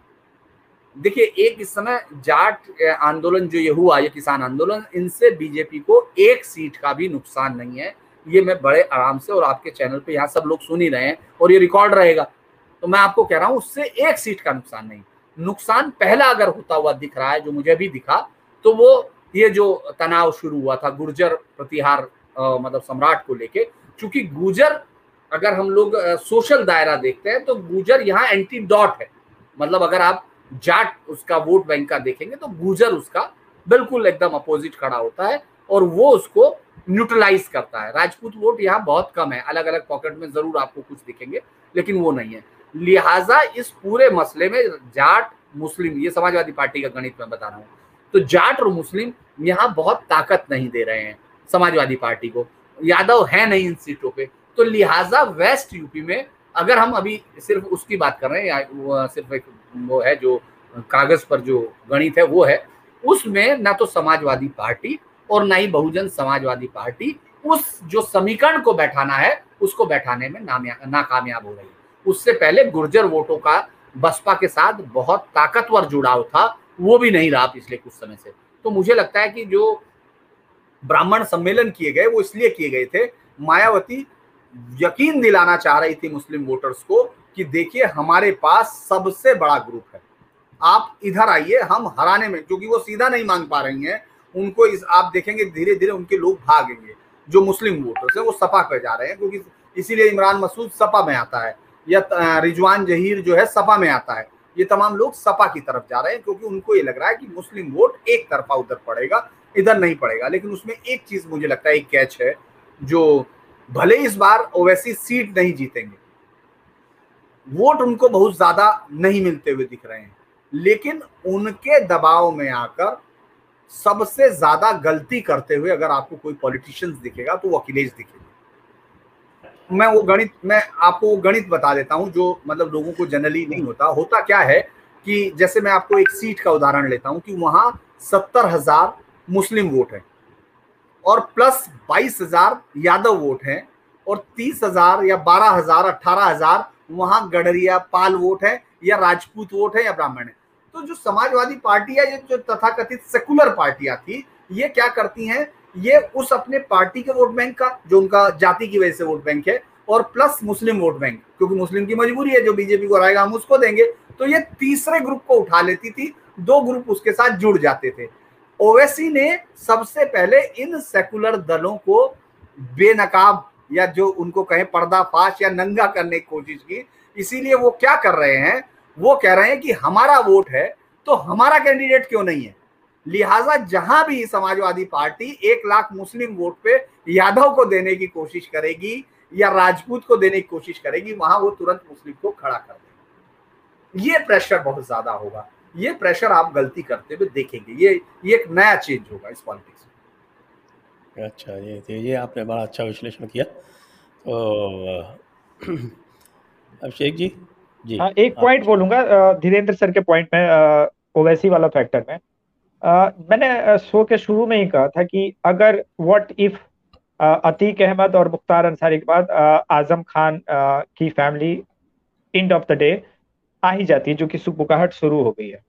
देखिए, एक इस समय जाट आंदोलन जो ये हुआ, ये किसान आंदोलन, इनसे बीजेपी को एक सीट का भी नुकसान नहीं है। ये मैं बड़े आराम से और आपके चैनल पे यहाँ सब लोग सुन ही रहे हैं और ये रिकॉर्ड रहेगा। तो मैं आपको कह रहा हूँ, उससे एक सीट का नुकसान नहीं। नुकसान पहला अगर होता हुआ दिख रहा है, जो मुझे भी दिखा तो वो ये जो तनाव शुरू हुआ था, गुर्जर प्रतिहार मतलब सम्राट को लेके क्योंकि गुर्जर, अगर हम लोग सोशल दायरा देखते हैं तो गुर्जर यहाँ एंटी डॉट है। मतलब अगर आप जाट उसका वोट बैंक का देखेंगे तो गुर्जर उसका बिल्कुल एकदम अपोजिट खड़ा होता है और वो उसको न्यूट्रलाइज करता है। राजपूत वोट यहाँ बहुत कम है। अलग अलग पॉकेट में ज़रूर आपको कुछ दिखेंगे, लेकिन वो नहीं है। लिहाजा इस पूरे मसले में जाट मुस्लिम, ये समाजवादी पार्टी का गणित मैं बता रहा हूँ तो जाट और मुस्लिम यहाँ बहुत ताकत नहीं दे रहे हैं समाजवादी पार्टी को। यादव है नहीं इन सीटों पे तो लिहाजा वेस्ट यूपी में अगर हम अभी सिर्फ़ उसकी बात कर रहे हैं वो सिर्फ़ एक वो है जो कागज़ पर जो गणित है वो है, उसमें ना तो समाजवादी पार्टी और ना ही बहुजन समाजवादी पार्टी उस जो समीकरण को बैठाना है, उसको बैठाने में नाकामयाब हो रही है। उससे पहले गुर्जर वोटों का बसपा के साथ बहुत ताकतवर जुड़ाव था, वो भी नहीं रहा पिछले कुछ समय से। तो मुझे लगता है कि जो ब्राह्मण सम्मेलन किए गए, वो इसलिए किए गए थे, मायावती यकीन दिलाना चाह रही थी मुस्लिम वोटर्स को कि देखिए, हमारे पास सबसे बड़ा ग्रुप है। आप इधर आइए, हम हराने में, क्योंकि वो सीधा नहीं मांग पा रही हैं, उनको इस, आप देखेंगे धीरे धीरे उनके लोग भागेंगे। जो मुस्लिम वोटर्स हैं, वो सपा पर जा रहे हैं, क्योंकि इसीलिए इमरान मसूद सपा में आता है। या रिजवान जहीर जो है सपा में आता है। ये तमाम लोग सपा की तरफ़ जा रहे हैं क्योंकि उनको ये लग रहा है कि मुस्लिम वोट एक तरफा उधर पड़ेगा, इधर नहीं पड़ेगा। लेकिन उसमें एक चीज़ मुझे लगता है, एक कैच है, जो भले इस बार ओवैसी सीट नहीं जीतेंगे, वोट उनको बहुत ज़्यादा नहीं मिलते हुए दिख रहे हैं। लेकिन उनके दबाव में आकर सबसे ज़्यादा गलती करते हुए अगर आपको कोई पॉलिटिशियंस दिखेगा तो वो अखिलेश दिखेगा। मैं वो गणित, मैं आपको वो गणित बता देता हूँ जो मतलब लोगों को जनरली नहीं होता। होता क्या है कि जैसे मैं आपको एक सीट का उदाहरण लेता हूँ कि वहाँ सत्तर हज़ार मुस्लिम वोट है और प्लस बाईस हज़ार यादव वोट है और तीस हज़ार या बारह हज़ार अट्ठारह हज़ार वहाँ गडरिया पाल वोट है या राजपूत वोट है या ब्राह्मण है। तो जो समाजवादी पार्टी है, ये जो तथाकथित सेकुलर पार्टियाँ थी, ये क्या करती हैं? ये उस अपने पार्टी के वोट बैंक का, जो उनका जाति की वजह से वोट बैंक है, और प्लस मुस्लिम वोट बैंक, क्योंकि मुस्लिम की मजबूरी है, जो बीजेपी को हराएगा, हम उसको देंगे। तो ये तीसरे ग्रुप को उठा लेती थी, दो ग्रुप उसके साथ जुड़ जाते थे। ओवैसी ने सबसे पहले इन सेकुलर दलों को बेनकाब, या जो उनको कहें पर्दाफाश, या नंगा करने की कोशिश की। इसीलिए वो क्या कर रहे हैं, वो कह रहे हैं कि हमारा वोट है तो हमारा कैंडिडेट क्यों नहीं है? लिहाजा जहाँ भी समाजवादी पार्टी एक लाख मुस्लिम वोट पे यादव को देने की कोशिश करेगी या राजपूत को देने की कोशिश करेगी वहाँ वो तुरंत मुस्लिम को खड़ा कर देगी। ये प्रेशर बहुत ज़्यादा होगा। ये प्रेशर आप गलती करते हुए देखेंगे। ये ये एक नया चेंज होगा इस पॉलिटिक्स में। अच्छा ये ये आपने बड़ा अच्छा विश्लेषण किया। तो अभिषेक जी? जी। हाँ एक पॉइंट बोलूँगा धीरेन्द्र सर के पॉइंट में ओवैसी वाला फैक्टर में। आ, मैंने शो के शुरू में ही कहा था कि अगर व्हाट इफ़ अतीक अहमद और मुख्तार अंसारी के बाद आज़म खान आ, की family end of the day आ ही जाती है जो कि सुबुकाहट शुरू हो गई है।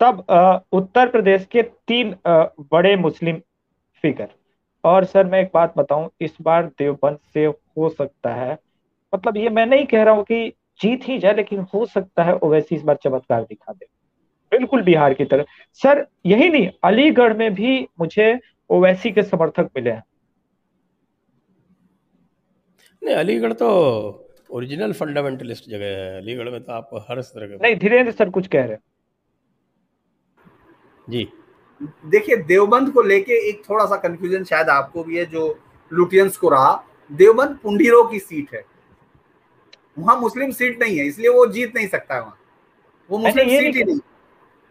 तब आ, उत्तर प्रदेश के तीन आ, बड़े मुस्लिम फिगर और सर मैं एक बात बताऊँ इस बार देवबंद से हो सकता है मतलब ये मैं नहीं कह रहा हूँ कि जीत ही जाए लेकिन हो सकता है ओवैसी इस बार चमत्कार दिखा दे। बिल्कुल बिहार की तरह। सर यही नहीं अलीगढ़ में भी मुझे ओवैसी के समर्थक मिले हैं। नहीं अलीगढ़ तो ओरिजिनल फंडामेंटलिस्ट जगह है। अलीगढ़ में तो आप हर तरह के नहीं धीरेन्द्र सर कुछ कह रहे हैं। जी। देखिए देवबंद को लेके एक थोड़ा सा कंफ्यूजन शायद आपको भी है जो लुटियंस को रहा। देवबंद पुंडीरो की सीट है। वहाँ मुस्लिम सीट नहीं है इसलिए वो जीत नहीं सकता है वहाँ। वो मुस्लिम सीट ही नहीं।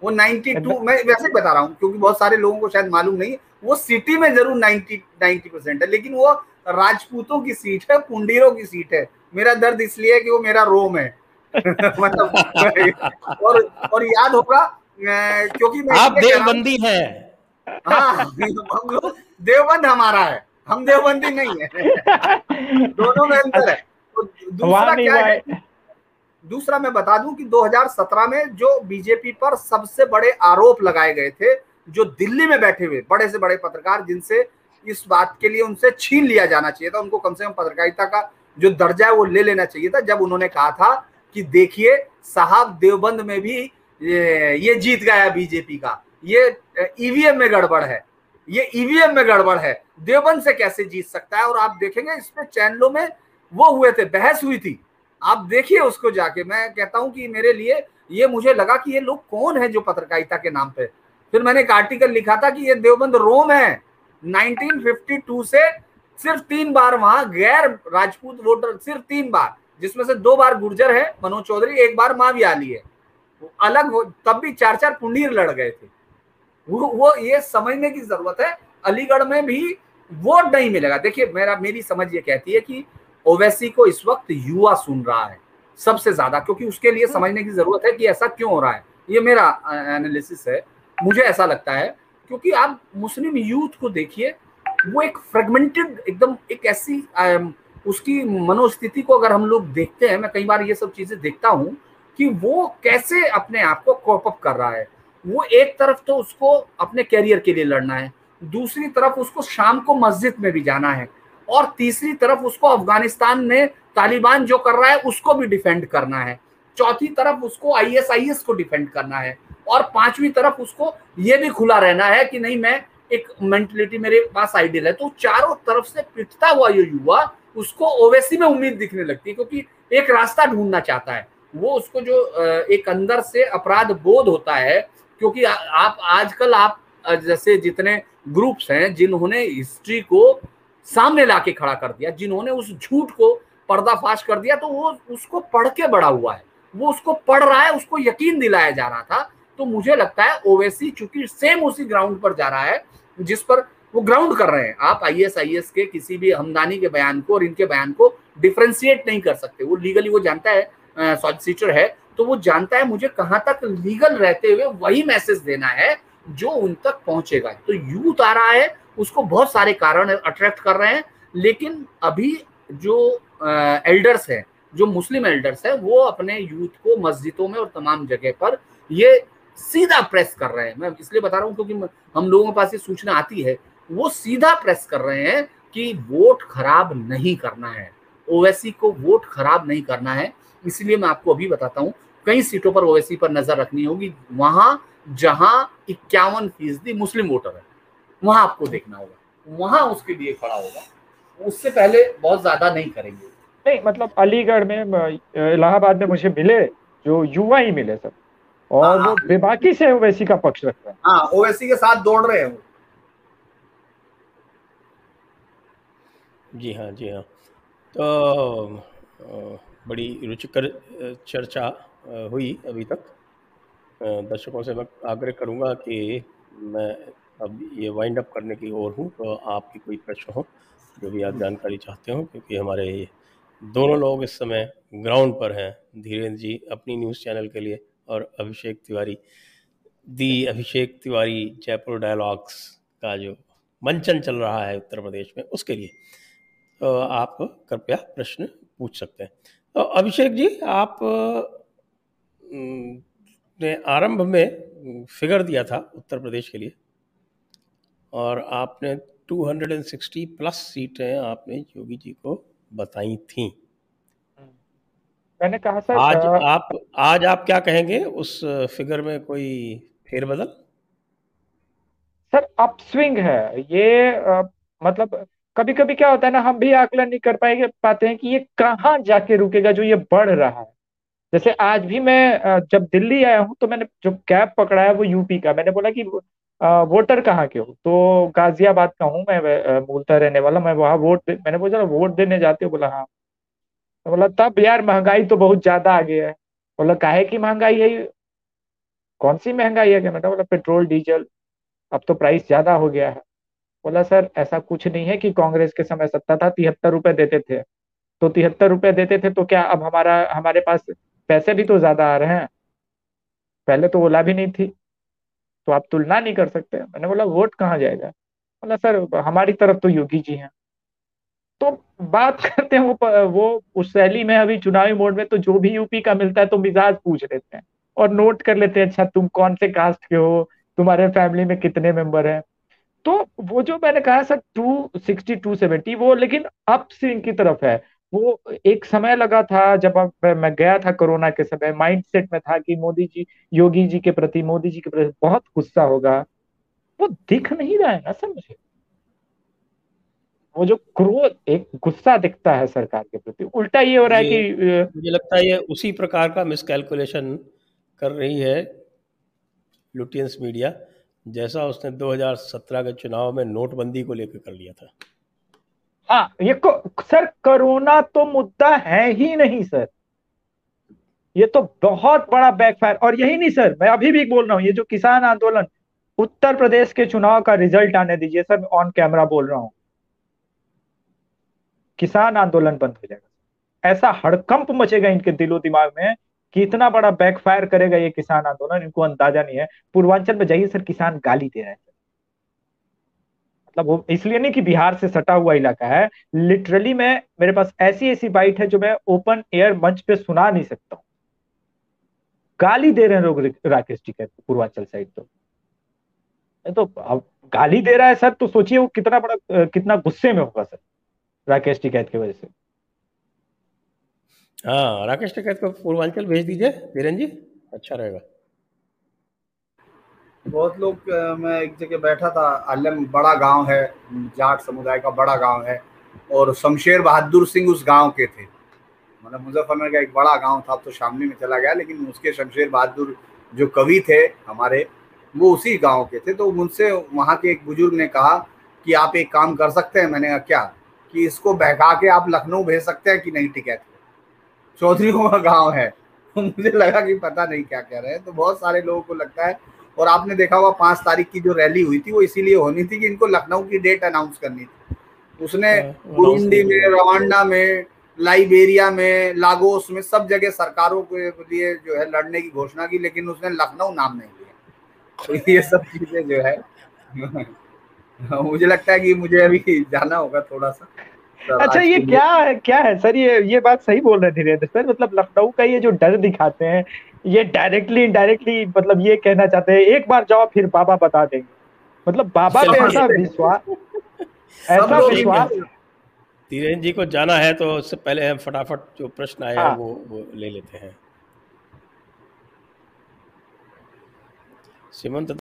वो 92 मैं वैसे बता रहा हूँ क्योंकि बहुत सारे लोगों को शायद मालूम नहीं वो सिटी में ज़रूर 90 90 परसेंट है लेकिन वो राजपूतों की सीट है पुंडीरों की सीट है। मेरा दर्द इसलिए है कि वो मेरा रोम है। मतलब और और याद होगा क्योंकि मैं आप देवबंदी है। हाँ हम लोग देवबंद हमारा है हम देवबंदी नहीं है। दोनों में अंतर है। तो दूसरा क्या है? दूसरा मैं बता दूँ कि 2017 में जो बीजेपी पर सबसे बड़े आरोप लगाए गए थे जो दिल्ली में बैठे हुए बड़े से बड़े पत्रकार जिनसे इस बात के लिए उनसे छीन लिया जाना चाहिए था उनको कम से कम पत्रकारिता का जो दर्जा है वो ले लेना चाहिए था जब उन्होंने कहा था कि देखिए साहब देवबंद में भी ये, ये जीत गया बीजेपी का ये ईवीएम में गड़बड़ है ये ईवीएम में गड़बड़ है देवबंद से कैसे जीत सकता है? और आप देखेंगे इसमें चैनलों में वो हुए थे बहस हुई थी आप देखिए उसको जाके, मैं कहता हूँ कि मेरे लिए ये मुझे लगा कि ये लोग कौन है जो पत्रकारिता के नाम पे? फिर मैंने एक आर्टिकल लिखा था कि ये देवबंद रोम है। 1952 से सिर्फ़ तीन बार वहाँ गैर राजपूत वोटर, सिर्फ़ तीन बार, जिसमें से दो बार गुर्जर है, मनोज चौधरी, एक बार माँ भी आली है अलग हो, तब भी चार चार पुंडीर लड़ गए थे। वो वो ये समझने की ज़रूरत है, अलीगढ़ में भी वोट नहीं मिलेगा। देखिए, मेरा, मेरी समझ ये कहती है कि ओवैसी को इस वक्त युवा सुन रहा है सबसे ज़्यादा क्योंकि उसके लिए समझने की ज़रूरत है कि ऐसा क्यों हो रहा है। ये मेरा एनालिसिस है। मुझे ऐसा लगता है क्योंकि आप मुस्लिम यूथ को देखिए वो एक फ्रेगमेंटेड एकदम एक ऐसी उसकी मनोस्थिति को अगर हम लोग देखते हैं मैं कई बार ये सब चीज़ें देखता हूँ कि वो कैसे अपने आप को कॉप अप कर रहा है। वो एक तरफ़ तो उसको अपने कैरियर के लिए लड़ना है दूसरी तरफ़ उसको शाम को मस्जिद में भी जाना है। और तीसरी तरफ़ उसको अफ़गानिस्तान में तालिबान जो कर रहा है, उसको भी डिफेंड करना है। चौथी तरफ़ उसको आईएसआईएस को डिफेंड करना है। और पांचवी तरफ़ उसको ये भी खुला रहना है कि नहीं, मैं एक मेंटलिटी मेरे पास आइडियल है। तो चारों तरफ़ से पिटता हुआ ये युवा उसको ओवैसी में उम्मीद दिखने लगती है, क्योंकि एक रास्ता ढूंढना चाहता है। वो उसको जो एक अंदर से अपराध बोध होता है, क्योंकि आप आजकल आप जैसे जितने ग्रुप्स हैं, जिन्होंने हिस्ट्री को सामने लाके खड़ा कर दिया, जिन्होंने उस झूठ को पर्दाफाश कर दिया तो वो उसको पढ़ के बड़ा हुआ है। वो उसको पढ़ रहा है, उसको यकीन दिलाया जा रहा था। तो मुझे लगता है ओवैसी चूँकि सेम उसी ग्राउंड पर जा रहा है, जिस पर वो ग्राउंड कर रहे हैं। आप आई एस आई एस के किसी भी हमदानी के बयान को और इनके बयान को डिफ्रेंशिएट नहीं कर सकते। वो लीगली वो जानता है सॉलिसिटर है तो वो जानता है मुझे कहाँ तक लीगल रहते हुए वही मैसेज देना है, जो उन तक पहुंचेगा। तो यूथ आ रहा है उसको बहुत सारे कारण अट्रैक्ट कर रहे हैं, लेकिन अभी जो एल्डर्स है, जो मुस्लिम एल्डर्स है, वो अपने यूथ को मस्जिदों में और तमाम जगह पर ये सीधा प्रेस कर रहे हैं। मैं इसलिए बता रहा हूँ क्योंकि हम लोगों के पास ये सूचना आती है, वो सीधा प्रेस कर रहे हैं कि वोट खराब नहीं करना है। ओवैसी को वोट खराब नहीं करना है, इसलिए मैं आपको अभी बताता हूँ, कई सीटों पर ओवैसी पर नज़र रखनी होगी, वहाँ जहाँ इक्यावन फ़ीसदी मुस्लिम वोटर है। वहाँ आपको देखना होगा। वहाँ उसके लिए खड़ा होगा। उससे पहले बहुत ज़्यादा नहीं करेंगे। नहीं मतलब अलीगढ़ में इलाहाबाद में मुझे मिले जो युवा ही मिले सर और हाँ, वो हाँ। बेबाकी से ओवैसी का पक्ष रखते हैं। हाँ ओवैसी के साथ दौड़ रहे हैं जी हाँ जी हाँ। तो बड़ी रुचिकर चर्चा हुई अभी तक। दर्शकों से मैं आग्रह करूँगा कि मैं अब ये वाइंड अप करने की ओर हूँ तो आपकी कोई प्रश्न हो जो भी आप जानकारी चाहते हो क्योंकि हमारे दोनों लोग इस समय ग्राउंड पर हैं धीरेन्द्र जी अपनी न्यूज़ चैनल के लिए और अभिषेक तिवारी दी अभिषेक तिवारी जयपुर डायलॉग्स का जो मंचन चल रहा है उत्तर प्रदेश में उसके लिए तो आप कृपया प्रश्न पूछ सकते हैं। तो अभिषेक जी आप ने आरंभ में फिगर दिया था उत्तर प्रदेश के लिए और आपने 260 प्लस सीटें आपने योगी जी को बताई थी। मैंने कहा सर आज आ... आप आज आप क्या कहेंगे? उस फिगर में कोई फेरबदल? सर अपस्विंग है। ये आ, मतलब कभी कभी क्या होता है ना हम भी आकलन नहीं कर पाएँगे पाते हैं कि ये कहाँ जाके रुकेगा जो ये बढ़ रहा है। जैसे आज भी मैं जब दिल्ली आया हूँ तो मैंने जो कैब पकड़ा है वो यूपी का मैंने बोला कि वोटर कहाँ के हो? तो गाजियाबाद का हूँ मैं मूलता रहने वाला। मैं वहाँ वोट मैंने बोला वोट देने जाते हो? बोला हाँ। तो बोला, तब यार, महँगाई तो बहुत ज़्यादा आ गया है। बोला, काहे की महँगाई है कौन सी महँगाई है? मैंने बोला, पेट्रोल, डीजल, अब तो प्राइस ज़्यादा हो गया है। बोला, सर, ऐसा कुछ नहीं है कि कांग्रेस के समय सत्ता था, तिहत्तर रुपए देते थे। तो तिहत्तर रुपए देते थे तो क्या अब हमारा, हमारे पास पैसे भी तो ज़्यादा आ रहे हैं? पहले तो ओला भी नहीं थी। तो आप तुलना नहीं कर सकते। मैंने बोला, वोट कहाँ जाएगा? बोला, सर, हमारी तरफ़ तो योगी जी हैं। तो बात करते हैं वो वो उस शैली में अभी चुनावी मोड में तो जो भी यूपी का मिलता है तो मिजाज पूछ लेते हैं और नोट कर लेते हैं अच्छा तुम कौन से कास्ट के हो? तुम्हारे फैमिली में कितने मेंबर हैं? तो वो जो मैंने कहा, sir two sixty two seventy वो लेकिन अप स्विंग की तरफ़ है। वो एक समय लगा था जब मैं गया था कोरोना के समय माइंड सेट में था कि मोदी जी योगी जी के प्रति मोदी जी के प्रति बहुत गुस्सा होगा। वो दिख नहीं रहा है ना सर मुझे। वो जो क्रोध एक गुस्सा दिखता है सरकार के प्रति। उल्टा ये हो रहा है कि मुझे लगता है ये उसी प्रकार का मिसकैलकुलेशन कर रही है लुटियंस मीडिया जैसा उसने 2017 के चुनाव में नोटबंदी को लेकर कर लिया था। हाँ ये को, सर कोरोना तो मुद्दा है ही नहीं सर। ये तो बहुत बड़ा बैकफायर और यही नहीं सर मैं अभी भी बोल रहा हूँ ये जो किसान आंदोलन उत्तर प्रदेश के चुनाव का रिज़ल्ट आने दीजिए सर मैं ऑन कैमरा बोल रहा हूँ। किसान आंदोलन बंद हो जाएगा। ऐसा हड़कंप मचेगा इनके दिलो दिमाग में कि इतना बड़ा बैकफायर करेगा ये किसान आंदोलन इनको अंदाज़ा नहीं है। पूर्वांचल में जाइए सर किसान गाली दे रहे हैं। मतलब इसलिए नहीं कि बिहार से सटा हुआ इलाका है। लिटरली मैं, मेरे पास ऐसी ऐसी बाइट है जो मैं ओपन एयर मंच पे सुना नहीं सकता हूँ। गाली दे रहे हैं लोग राकेश जी टिकैत पूर्वांचल साइड तो। तो अब गाली दे रहा है सर तो सोचिए वो कितना बड़ा कितना गुस्से में होगा सर, राकेश टिकैत की वजह से। हाँ राकेश टिकैत को पूर्वांचल भेज दीजिए धीरेन्द्र जी अच्छा रहेगा। बहुत लोग मैं एक जगह बैठा था अलम बड़ा गाँव है, जाट समुदाय का बड़ा गाँव है, और शमशेर बहादुर सिंह उस गाँव के थे। मतलब मुजफ्फरनगर का एक बड़ा गाँव था तो शामली में चला गया, लेकिन उसके शमशेर बहादुर जो कवि थे हमारे, वो उसी गाँव के थे। तो मुझसे वहाँ के एक बुज़ुर्ग ने कहा कि आप एक काम कर सकते हैं। मैंने कहा, क्या? कि इसको बहका के आप लखनऊ भेज सकते हैं कि नहीं टिकैत चौधरी का गाँव है। मुझे लगा कि पता नहीं क्या कह रहे हैं। तो बहुत सारे लोगों को लगता है और आपने देखा हुआ पाँच तारीख की जो रैली हुई थी वो इसीलिए होनी थी कि इनको लखनऊ की डेट अनाउंस करनी थी। उसने हाँ, बुरुंडी में रवांडा में लाइबेरिया में लागोस में सब जगह सरकारों के लिए जो है लड़ने की घोषणा की लेकिन उसने लखनऊ नाम नहीं लिया। तो ये सब चीज़ें जो है मुझे लगता है कि मुझे अभी जाना होगा थोड़ा सा अच्छा ये क्या है क्या है? सर ये ये बात सही बोल रहे धीरेन्द्र सर। मतलब लखनऊ का ये जो डर दिखाते हैं ये डायरेक्टली इनडायरेक्टली मतलब ये कहना चाहते हैं एक बार जाओ फिर बाबा बता देंगे। मतलब बाबा पे ऐसा विश्वास ऐसा विश्वास धीरेन्द्र जी को जाना है तो उससे पहले हम फटाफट जो प्रश्न आया हाँ। वो वो ले लेते हैं। सिमंत